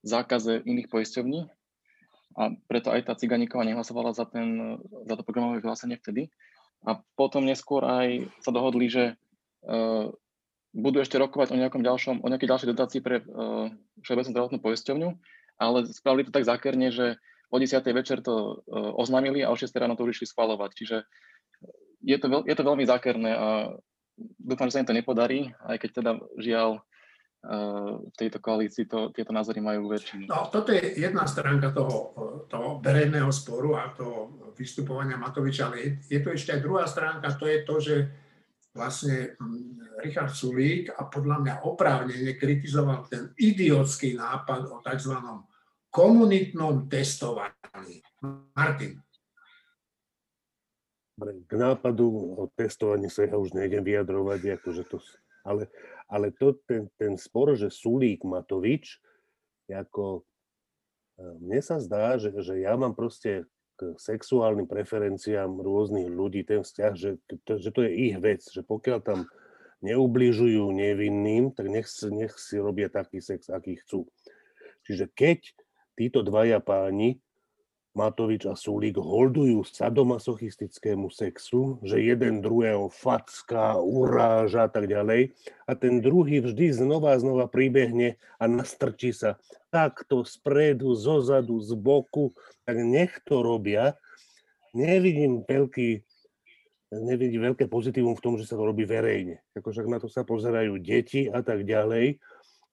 zákaze iných poisťovní. A preto aj tá Ciganíková nehlasovala za, ten, za to programové vyhlásenie vtedy. A potom neskôr aj sa dohodli, že budú ešte rokovať o nejakom ďalšom, o nejakej ďalšej dotácii pre uh, Všeobecnú zdravotnú poisťovňu, ale spravili to tak zákerne, že o 10. večer to uh, oznámili a o 6. ráno to už išli schvalovať. Čiže je to, veľ, je to veľmi zákerné a dúfam, že sa im to nepodarí, aj keď teda žiaľ v tejto koalícii to, tieto názory majú väčšinu. No, toto je jedna stránka toho, toho verejného sporu a toho vystupovania Matoviča, ale je, je to ešte aj druhá stránka, to je to, že vlastne mm, Richard Sulík a podľa mňa oprávnene kritizoval ten idiotský nápad o tzv. komunitnom testovaní. Martin. K nápadu o testovaní sa ja už nejdem vyjadrovať, akože to, ale, ale to, ten, ten spor, že Sulík Matovič, ako, e, mne sa zdá, že, že ja mám proste k sexuálnym preferenciám rôznych ľudí ten vzťah, že že to je ich vec, že pokiaľ tam neubližujú nevinným, tak nech, nech si robia taký sex, aký chcú. Čiže keď títo dvaja páni Matovič a Sulík holdujú sadomasochistickému sexu, že jeden druhého facká, uráža a tak ďalej. A ten druhý vždy znova a znova pribehne a nastrčí sa takto spredu, zozadu, z boku, tak nech to robia. Nevidím veľký, nevidím veľké pozitívum v tom, že sa to robí verejne. Akože na to sa pozerajú deti a tak ďalej,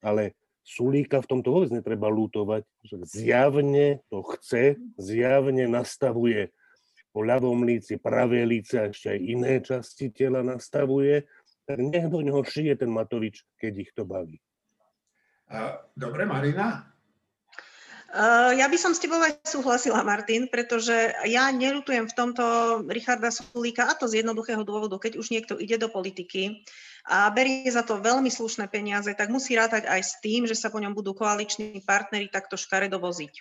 ale Sulíka v tomto vôbec netreba lútovať, že zjavne to chce, zjavne nastavuje po ľavom líci, pravé líce a ešte aj iné časti tela nastavuje, tak nech do ňoho šije ten Matovič, keď ich to baví. Dobre, Marina? Uh, ja by som s tebou aj súhlasila, Martin, pretože ja nelutujem v tomto Richarda Sulíka a to z jednoduchého dôvodu, keď už niekto ide do politiky a berie za to veľmi slušné peniaze, tak musí rátať aj s tým, že sa po ňom budú koaliční partnery takto škaredo voziť.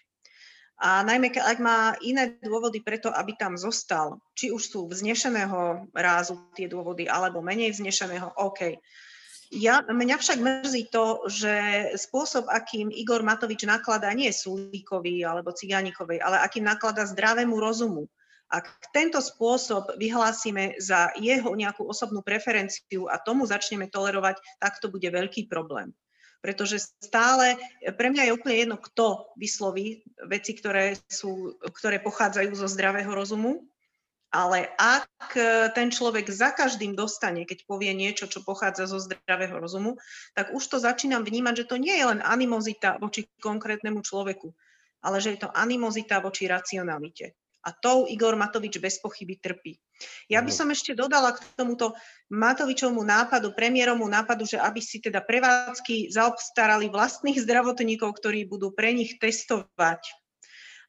A najmä, ak má iné dôvody preto, aby tam zostal, či už sú vznešeného rázu tie dôvody, alebo menej vznešeného, OK. Ja, mňa však mrzí to, že spôsob, akým Igor Matovič nakladá nie Sulíkovi alebo Cigánikovej, ale akým nakladá zdravému rozumu. Ak tento spôsob vyhlásime za jeho nejakú osobnú preferenciu a tomu začneme tolerovať, tak to bude veľký problém. Pretože stále, pre mňa je úplne jedno, kto vysloví veci, ktoré, sú, ktoré pochádzajú zo zdravého rozumu, ale ak e, ten človek za každým dostane, keď povie niečo, čo pochádza zo zdravého rozumu, tak už to začínam vnímať, že to nie je len animozita voči konkrétnemu človeku, ale že je to animozita voči racionalite. A tou Igor Matovič bez pochyby trpí. Ja by som ešte dodala k tomuto Matovičovmu nápadu, premiérovmu nápadu, že aby si teda prevádzky zaobstarali vlastných zdravotníkov, ktorí budú pre nich testovať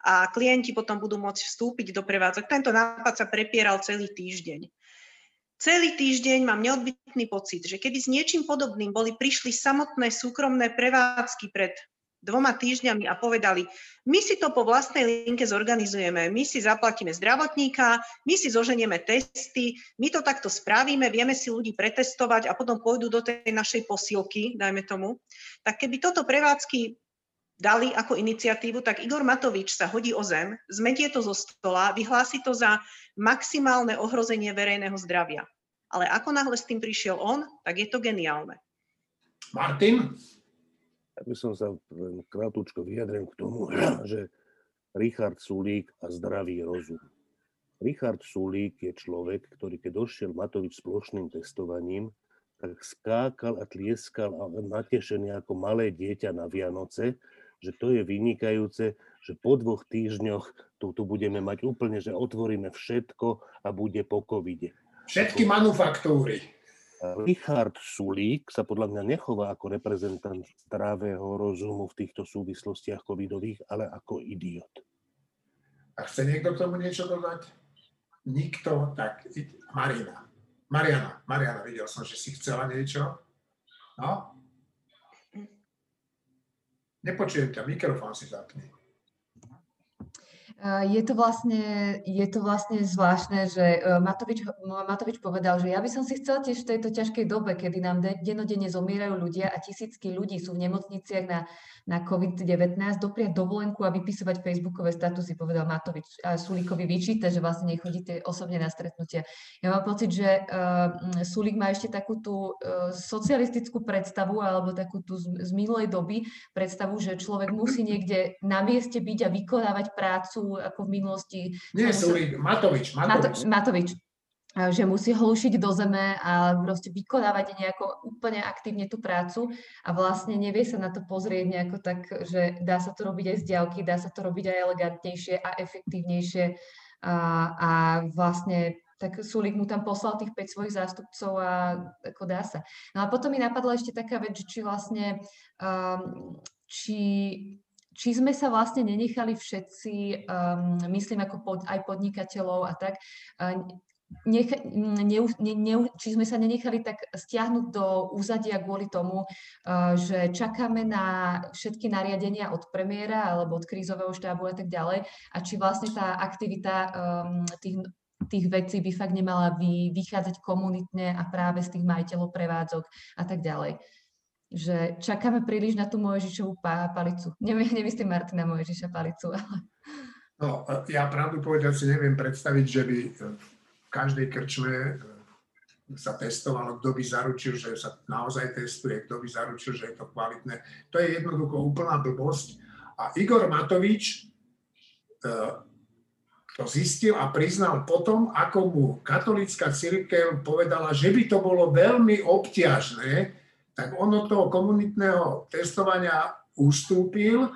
a klienti potom budú môcť vstúpiť do prevádzok. Tento nápad sa prepieral celý týždeň. Celý týždeň mám neodbitný pocit, že keby s niečím podobným boli prišli samotné súkromné prevádzky pred dvoma týždňami a povedali, my si to po vlastnej linke zorganizujeme, my si zaplatíme zdravotníka, my si zoženieme testy, my to takto spravíme, vieme si ľudí pretestovať a potom pôjdu do tej našej posilky, dajme tomu. Tak keby toto prevádzky dali ako iniciatívu, tak Igor Matovič sa hodí o zem, zmetie to zo stola, vyhlási to za maximálne ohrozenie verejného zdravia. Ale ako náhle s tým prišiel on, tak je to geniálne. Martin? Ja by som sa krátko vyjadril k tomu, že Richard Sulík a zdravý rozum. Richard Sulík je človek, ktorý keď došiel Matovič s plošným testovaním, tak skákal a tlieskal a natešený ako malé dieťa na Vianoce, že to je vynikajúce, že po dvoch týždňoch tu, tu budeme mať úplne, že otvoríme všetko a bude po covide. Všetky manufaktúry. Richard Sulík sa podľa mňa nechová ako reprezentant zdravého rozumu v týchto súvislostiach covidových, ale ako idiot. A chce niekto k tomu niečo dodať? Nikto? Tak Marina. Mariana, Mariana, videl som, že si chcela niečo. No? Ne početka, mi, ker v Franciji zakni. Esatto. Je to, vlastne, je to vlastne zvláštne, že e, Matovič, Matovič povedal, že ja by som si chcel tiež v tejto ťažkej dobe, kedy nám denodene zomierajú ľudia a tisícky ľudí sú v nemocniciach na na COVID-19, dopriať dovolenku a vypisovať facebookové statusy, povedal Matovič. A Sulíkovi vyčíta, že vlastne nechodíte osobne na stretnutia. Ja mám pocit, že uh, Sulík má ešte takú tú uh, socialistickú predstavu alebo takú tú z, z minulej doby predstavu, že človek musí niekde na mieste byť a vykonávať prácu ako v minulosti. Nie, Sulík, Matovič. Matovič. Matovič že musí hlušiť do zeme a proste vykonávať nejako úplne aktívne tú prácu a vlastne nevie sa na to pozrieť nejako tak, že dá sa to robiť aj z diálky, dá sa to robiť aj elegantnejšie a efektívnejšie a, a vlastne tak Sulik mu tam poslal tých 5 svojich zástupcov a ako dá sa. No a potom mi napadla ešte taká vec, či vlastne um, či či sme sa vlastne nenechali všetci, um, myslím ako pod, aj podnikateľov a tak, uh, nech, ne, ne, ne, či sme sa nenechali tak stiahnuť do úzadia kvôli tomu, uh, že čakáme na všetky nariadenia od premiéra alebo od krízového štábu a tak ďalej a či vlastne tá aktivita um, tých, tých vecí by fakt nemala vy, vychádzať komunitne a práve z tých majiteľov prevádzok a tak ďalej. Že čakáme príliš na tú Mojžišovú palicu. Neviem, nemyslím Martina Mojžiša palicu, ale... No, ja pravdu povedať si neviem predstaviť, že by každej krčme e, sa testovalo, kto by zaručil, že sa naozaj testuje, kto by zaručil, že je to kvalitné. To je jednoducho úplná blbosť. A Igor Matovič e, to zistil a priznal potom, ako mu katolická církev povedala, že by to bolo veľmi obťažné, tak on od toho komunitného testovania ustúpil,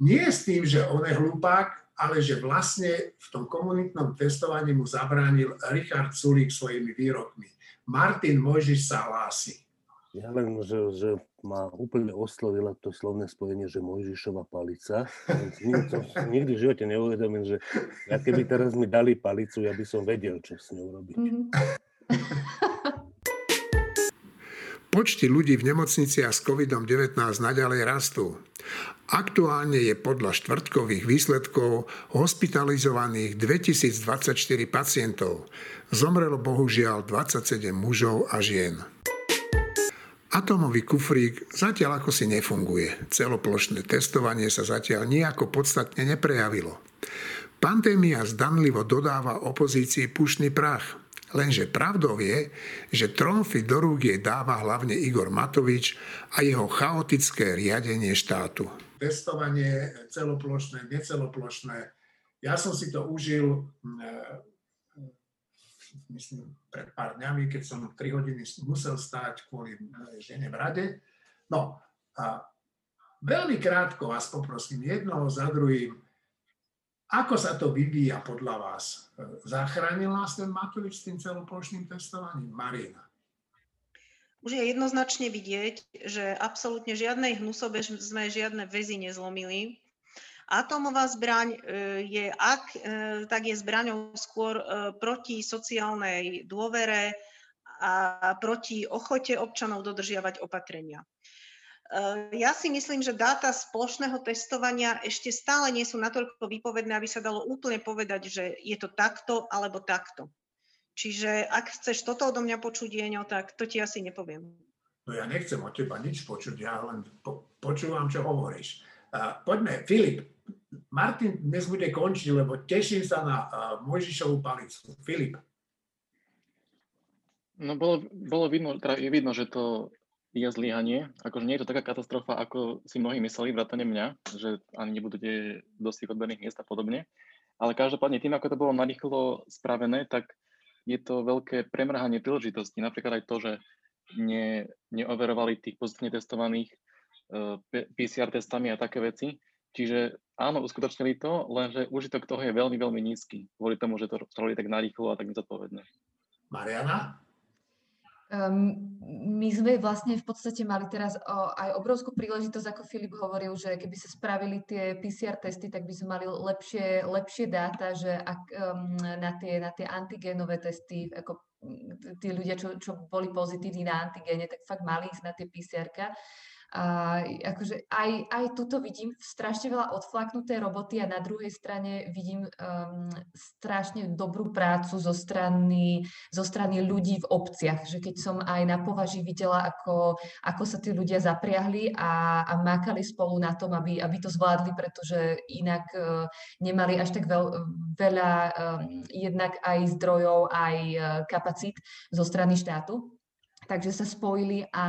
nie s tým, že on je hlupák, ale že vlastne v tom komunitnom testovaní mu zabránil Richard Sulík svojimi výrokmi. Martin Mojžiš sa hlási. Ja len, že, že ma úplne oslovila to slovné spojenie, že Mojžišova palica. Nikdy, som, nikdy v živote neuvedomil, že ja keby teraz mi dali palicu, ja by som vedel, čo s ňou robiť. Mm-hmm. Počty ľudí v nemocniciach s COVID-19 naďalej rastú. Aktuálne je podľa štvrtkových výsledkov hospitalizovaných 2024 pacientov. Zomrelo bohužiaľ 27 mužov a žien. Atomový kufrík zatiaľ ako si nefunguje. Celoplošné testovanie sa zatiaľ nejako podstatne neprejavilo. Pandémia zdanlivo dodáva opozícii pušný prach. Lenže pravdou je, že tromfy do rúk jej dáva hlavne Igor Matovič a jeho chaotické riadenie štátu. Testovanie celoplošné, neceloplošné. Ja som si to užil mm, myslím, pred pár dňami, keď som 3 hodiny musel stáť kvôli žene v rade. No a veľmi krátko vás poprosím, jednoho za druhým, ako sa to vyvíja podľa vás? Zachránil nás ten Matovič s tým celoplošným testovaním? Marina. Už je jednoznačne vidieť, že absolútne žiadnej hnusobe sme žiadne väzy nezlomili. Atomová zbraň e, je, ak, e, tak je zbraňou skôr e, proti sociálnej dôvere a proti ochote občanov dodržiavať opatrenia. Eh, ja si myslím, že dáta z plošného testovania ešte stále nie sú natoľko výpovedné, aby sa dalo úplne povedať, že je to takto alebo takto. Čiže ak chceš toto odo mňa počuť, Jeňo, tak to ti asi nepoviem. No ja nechcem od teba nič počuť, ja len po, počúvam, čo hovoríš. Uh, poďme, Filip. Martin dnes bude končiť, lebo teším sa na uh, Mojžišovú palicu. Filip. No bolo, bolo vidno, teda je vidno, že to je zlyhanie. Akože nie je to taká katastrofa, ako si mnohí mysleli, vrátane mňa, že ani nebudete dosť tých odberných miest a podobne. Ale každopádne tým, ako to bolo narýchlo spravené, tak je to veľké premrhanie príležitosti. Napríklad aj to, že ne, neoverovali tých pozitívne testovaných uh, eh, PCR testami a také veci. Čiže áno, uskutočnili to, lenže užitok toho je veľmi, veľmi nízky. Kvôli tomu, že to spravili tak narýchlo a tak nezodpovedne. Mariana? Um, my sme vlastne v podstate mali teraz o, aj obrovskú príležitosť, ako Filip hovoril, že keby sa spravili tie PCR testy, tak by sme mali lepšie, lepšie dáta, že ak, um, na, tie, na tie antigénové testy, ako tí ľudia, čo, čo boli pozitívni na antigéne, tak fakt mali ísť na tie PCR. A akože aj, aj tuto vidím strašne veľa odflaknuté roboty a na druhej strane vidím um, strašne dobrú prácu zo strany, zo strany ľudí v obciach. Že keď som aj na považi videla, ako, ako sa tí ľudia zapriahli a, a mákali spolu na tom, aby, aby to zvládli, pretože inak uh, nemali až tak veľ, veľa um, jednak aj zdrojov, aj uh, kapacít zo strany štátu takže sa spojili a,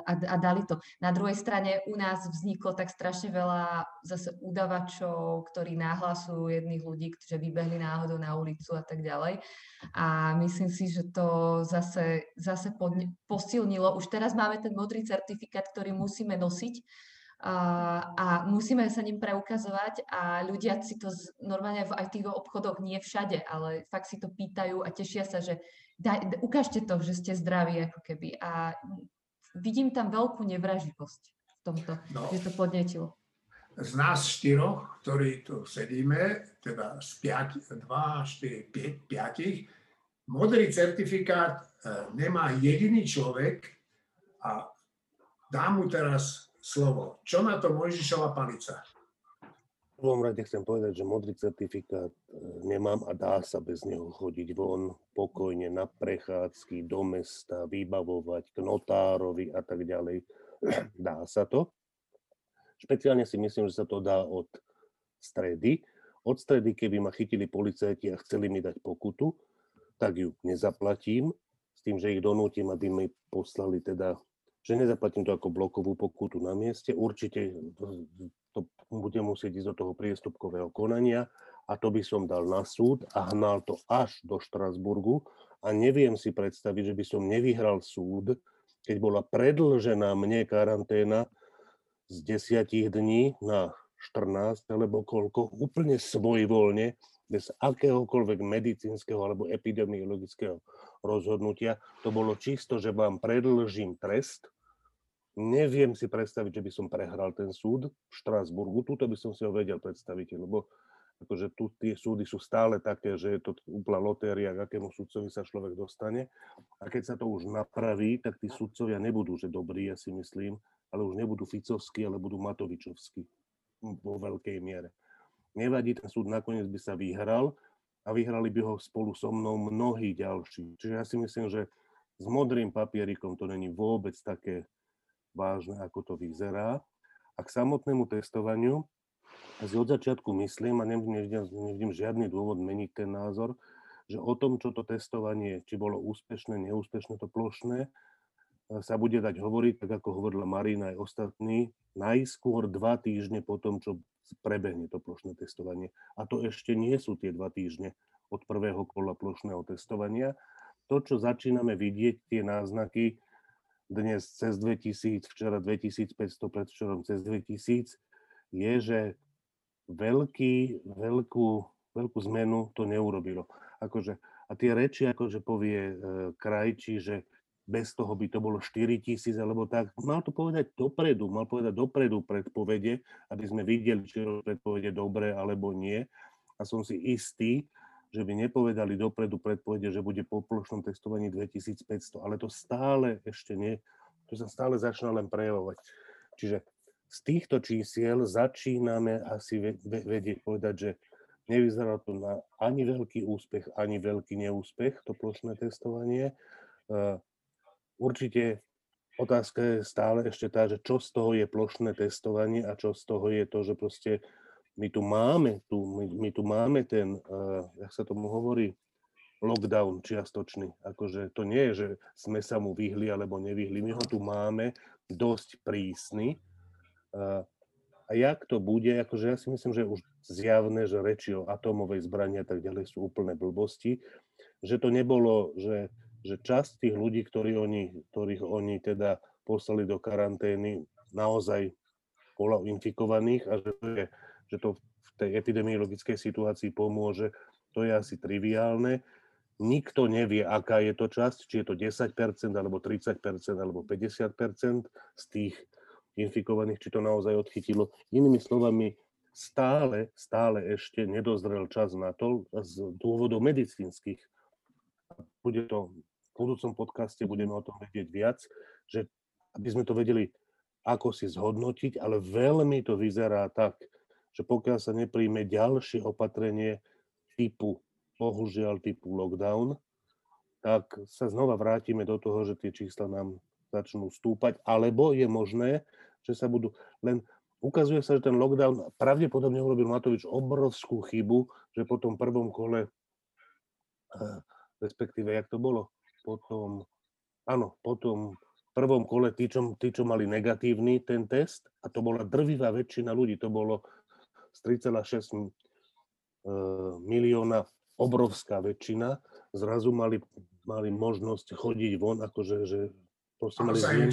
a, a dali to. Na druhej strane u nás vzniklo tak strašne veľa zase udavačov, ktorí nahlasujú jedných ľudí, ktorí vybehli náhodou na ulicu a tak ďalej. A myslím si, že to zase, zase pod, posilnilo. Už teraz máme ten modrý certifikát, ktorý musíme nosiť, a, musíme sa ním preukazovať a ľudia si to z, normálne v aj tých obchodoch nie všade, ale fakt si to pýtajú a tešia sa, že daj, ukážte to, že ste zdraví ako keby. A vidím tam veľkú nevraživosť v tomto, no, že to podnetilo. Z nás štyroch, ktorí tu sedíme, teda z 5, 2, 4, 5, 5, modrý certifikát e, nemá jediný človek a dám mu teraz slovo. Čo na to Mojžišova palica? V prvom rade chcem povedať, že modrý certifikát e, nemám a dá sa bez neho chodiť von pokojne na prechádzky, do mesta, vybavovať k notárovi a tak ďalej. Dá sa to. Špeciálne si myslím, že sa to dá od stredy. Od stredy, keby ma chytili policajti a chceli mi dať pokutu, tak ju nezaplatím, s tým, že ich donútim, aby mi poslali teda že nezaplatím to ako blokovú pokutu na mieste. Určite to, bude musieť ísť do toho priestupkového konania a to by som dal na súd a hnal to až do Štrasburgu a neviem si predstaviť, že by som nevyhral súd, keď bola predlžená mne karanténa z desiatich dní na 14 alebo koľko, úplne svojvoľne, bez akéhokoľvek medicínskeho alebo epidemiologického rozhodnutia. To bolo čisto, že vám predlžím trest neviem si predstaviť, že by som prehral ten súd v Štrásburgu. Tuto by som si ho vedel predstaviť, lebo akože tu tie súdy sú stále také, že je to úplná lotéria, k akému sudcovi sa človek dostane. A keď sa to už napraví, tak tí sudcovia nebudú, že dobrí, ja si myslím, ale už nebudú Ficovskí, ale budú Matovičovskí vo veľkej miere. Nevadí, ten súd nakoniec by sa vyhral a vyhrali by ho spolu so mnou mnohí ďalší. Čiže ja si myslím, že s modrým papierikom to není vôbec také vážne, ako to vyzerá. A k samotnému testovaniu si od začiatku myslím, a nevidím, žiadny dôvod meniť ten názor, že o tom, čo to testovanie, či bolo úspešné, neúspešné, to plošné, sa bude dať hovoriť, tak ako hovorila Marina aj ostatní, najskôr dva týždne po tom, čo prebehne to plošné testovanie. A to ešte nie sú tie dva týždne od prvého kola plošného testovania. To, čo začíname vidieť, tie náznaky, dnes cez 2000, včera 2500, predvčerom cez 2000, je, že veľký, veľkú, veľkú zmenu to neurobilo. Akože, a tie reči, akože povie e, krajčí, že bez toho by to bolo 4 tisíc alebo tak. Mal to povedať dopredu, mal povedať dopredu predpovede, aby sme videli, či predpovede dobré alebo nie. A som si istý, že by nepovedali dopredu predpovede, že bude po plošnom testovaní 2500, ale to stále ešte nie, to sa stále začína len prejavovať. Čiže z týchto čísiel začíname asi vedieť povedať, že nevyzerá to na ani veľký úspech, ani veľký neúspech, to plošné testovanie. Určite otázka je stále ešte tá, že čo z toho je plošné testovanie a čo z toho je to, že proste my tu máme, tu, my, my tu máme ten, uh, jak sa tomu hovorí, lockdown čiastočný. Akože to nie je, že sme sa mu vyhli alebo nevyhli. My ho tu máme dosť prísny. Uh, a jak to bude, akože ja si myslím, že už zjavné, že reči o atómovej zbrani a tak ďalej sú úplné blbosti, že to nebolo, že, že časť tých ľudí, ktorí oni, ktorých oni teda poslali do karantény, naozaj bola infikovaných a že to je že to v tej epidemiologickej situácii pomôže, to je asi triviálne. Nikto nevie, aká je to časť, či je to 10%, alebo 30%, alebo 50% z tých infikovaných, či to naozaj odchytilo. Inými slovami, stále, stále ešte nedozrel čas na to z dôvodov medicínskych. Bude to v budúcom podcaste, budeme o tom vedieť viac, že aby sme to vedeli ako si zhodnotiť, ale veľmi to vyzerá tak, že pokiaľ sa nepríjme ďalšie opatrenie typu, bohužiaľ typu lockdown, tak sa znova vrátime do toho, že tie čísla nám začnú stúpať, alebo je možné, že sa budú len ukazuje sa, že ten lockdown pravdepodobne urobil Matovič obrovskú chybu, že po tom prvom kole, eh, respektíve, jak to bolo, potom, áno, po tom prvom kole tí čo, tí, čo mali negatívny ten test, a to bola drvivá väčšina ľudí, to bolo z 3,6 e, milióna obrovská väčšina, zrazu mali, mali možnosť chodiť von, akože že proste mali, zjem,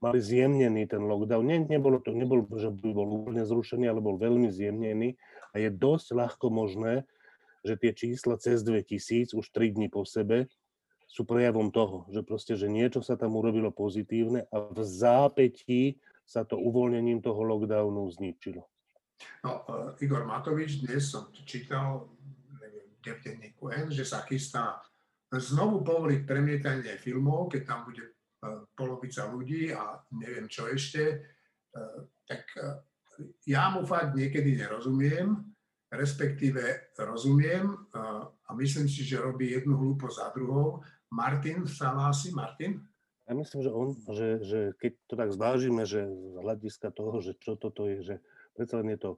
mali zjemnený ten lockdown. Nie, nebolo to, nebol, že by bol úplne zrušený, ale bol veľmi zjemnený a je dosť ľahko možné, že tie čísla cez 2000 už 3 dní po sebe sú prejavom toho, že proste, že niečo sa tam urobilo pozitívne a v zápätí sa to uvoľnením toho lockdownu zničilo. No, e, Igor Matovič, dnes som čítal, neviem, kde v denníku N, že sa chystá znovu povoliť premietanie filmov, keď tam bude e, polovica ľudí a neviem čo ešte, e, tak ja mu fakt niekedy nerozumiem, respektíve rozumiem a myslím si, že robí jednu hlúposť za druhou. Martin sa hlási, Martin? Ja myslím, že, on, že, že keď to tak zvážime, že z hľadiska toho, že čo toto je, že predsa len je to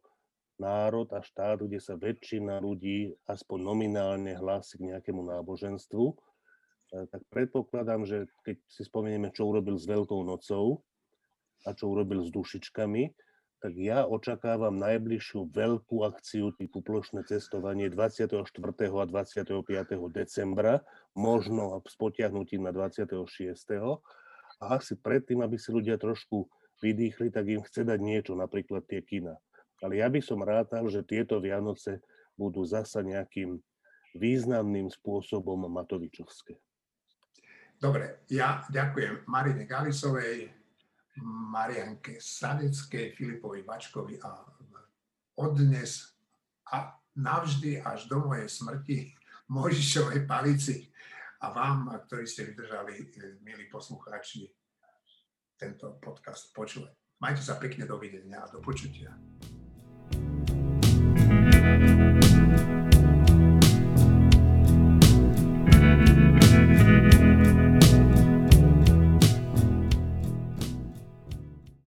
národ a štát, kde sa väčšina ľudí aspoň nominálne hlási k nejakému náboženstvu, e, tak predpokladám, že keď si spomenieme, čo urobil s Veľkou nocou a čo urobil s dušičkami, tak ja očakávam najbližšiu veľkú akciu typu plošné cestovanie 24. a 25. decembra, možno s potiahnutím na 26. A asi predtým, aby si ľudia trošku vydýchli, tak im chce dať niečo, napríklad tie kina. Ale ja by som rátal, že tieto Vianoce budú zasa nejakým významným spôsobom Matovičovské. Dobre, ja ďakujem Marine Galisovej, Marianke Sadeckej, Filipovi Vačkovi a odnes a navždy až do mojej smrti Možišovej palici a vám, ktorí ste vydržali, milí poslucháči, tento podcast počúvať. Majte sa pekne, dovidenia a do počutia. thank you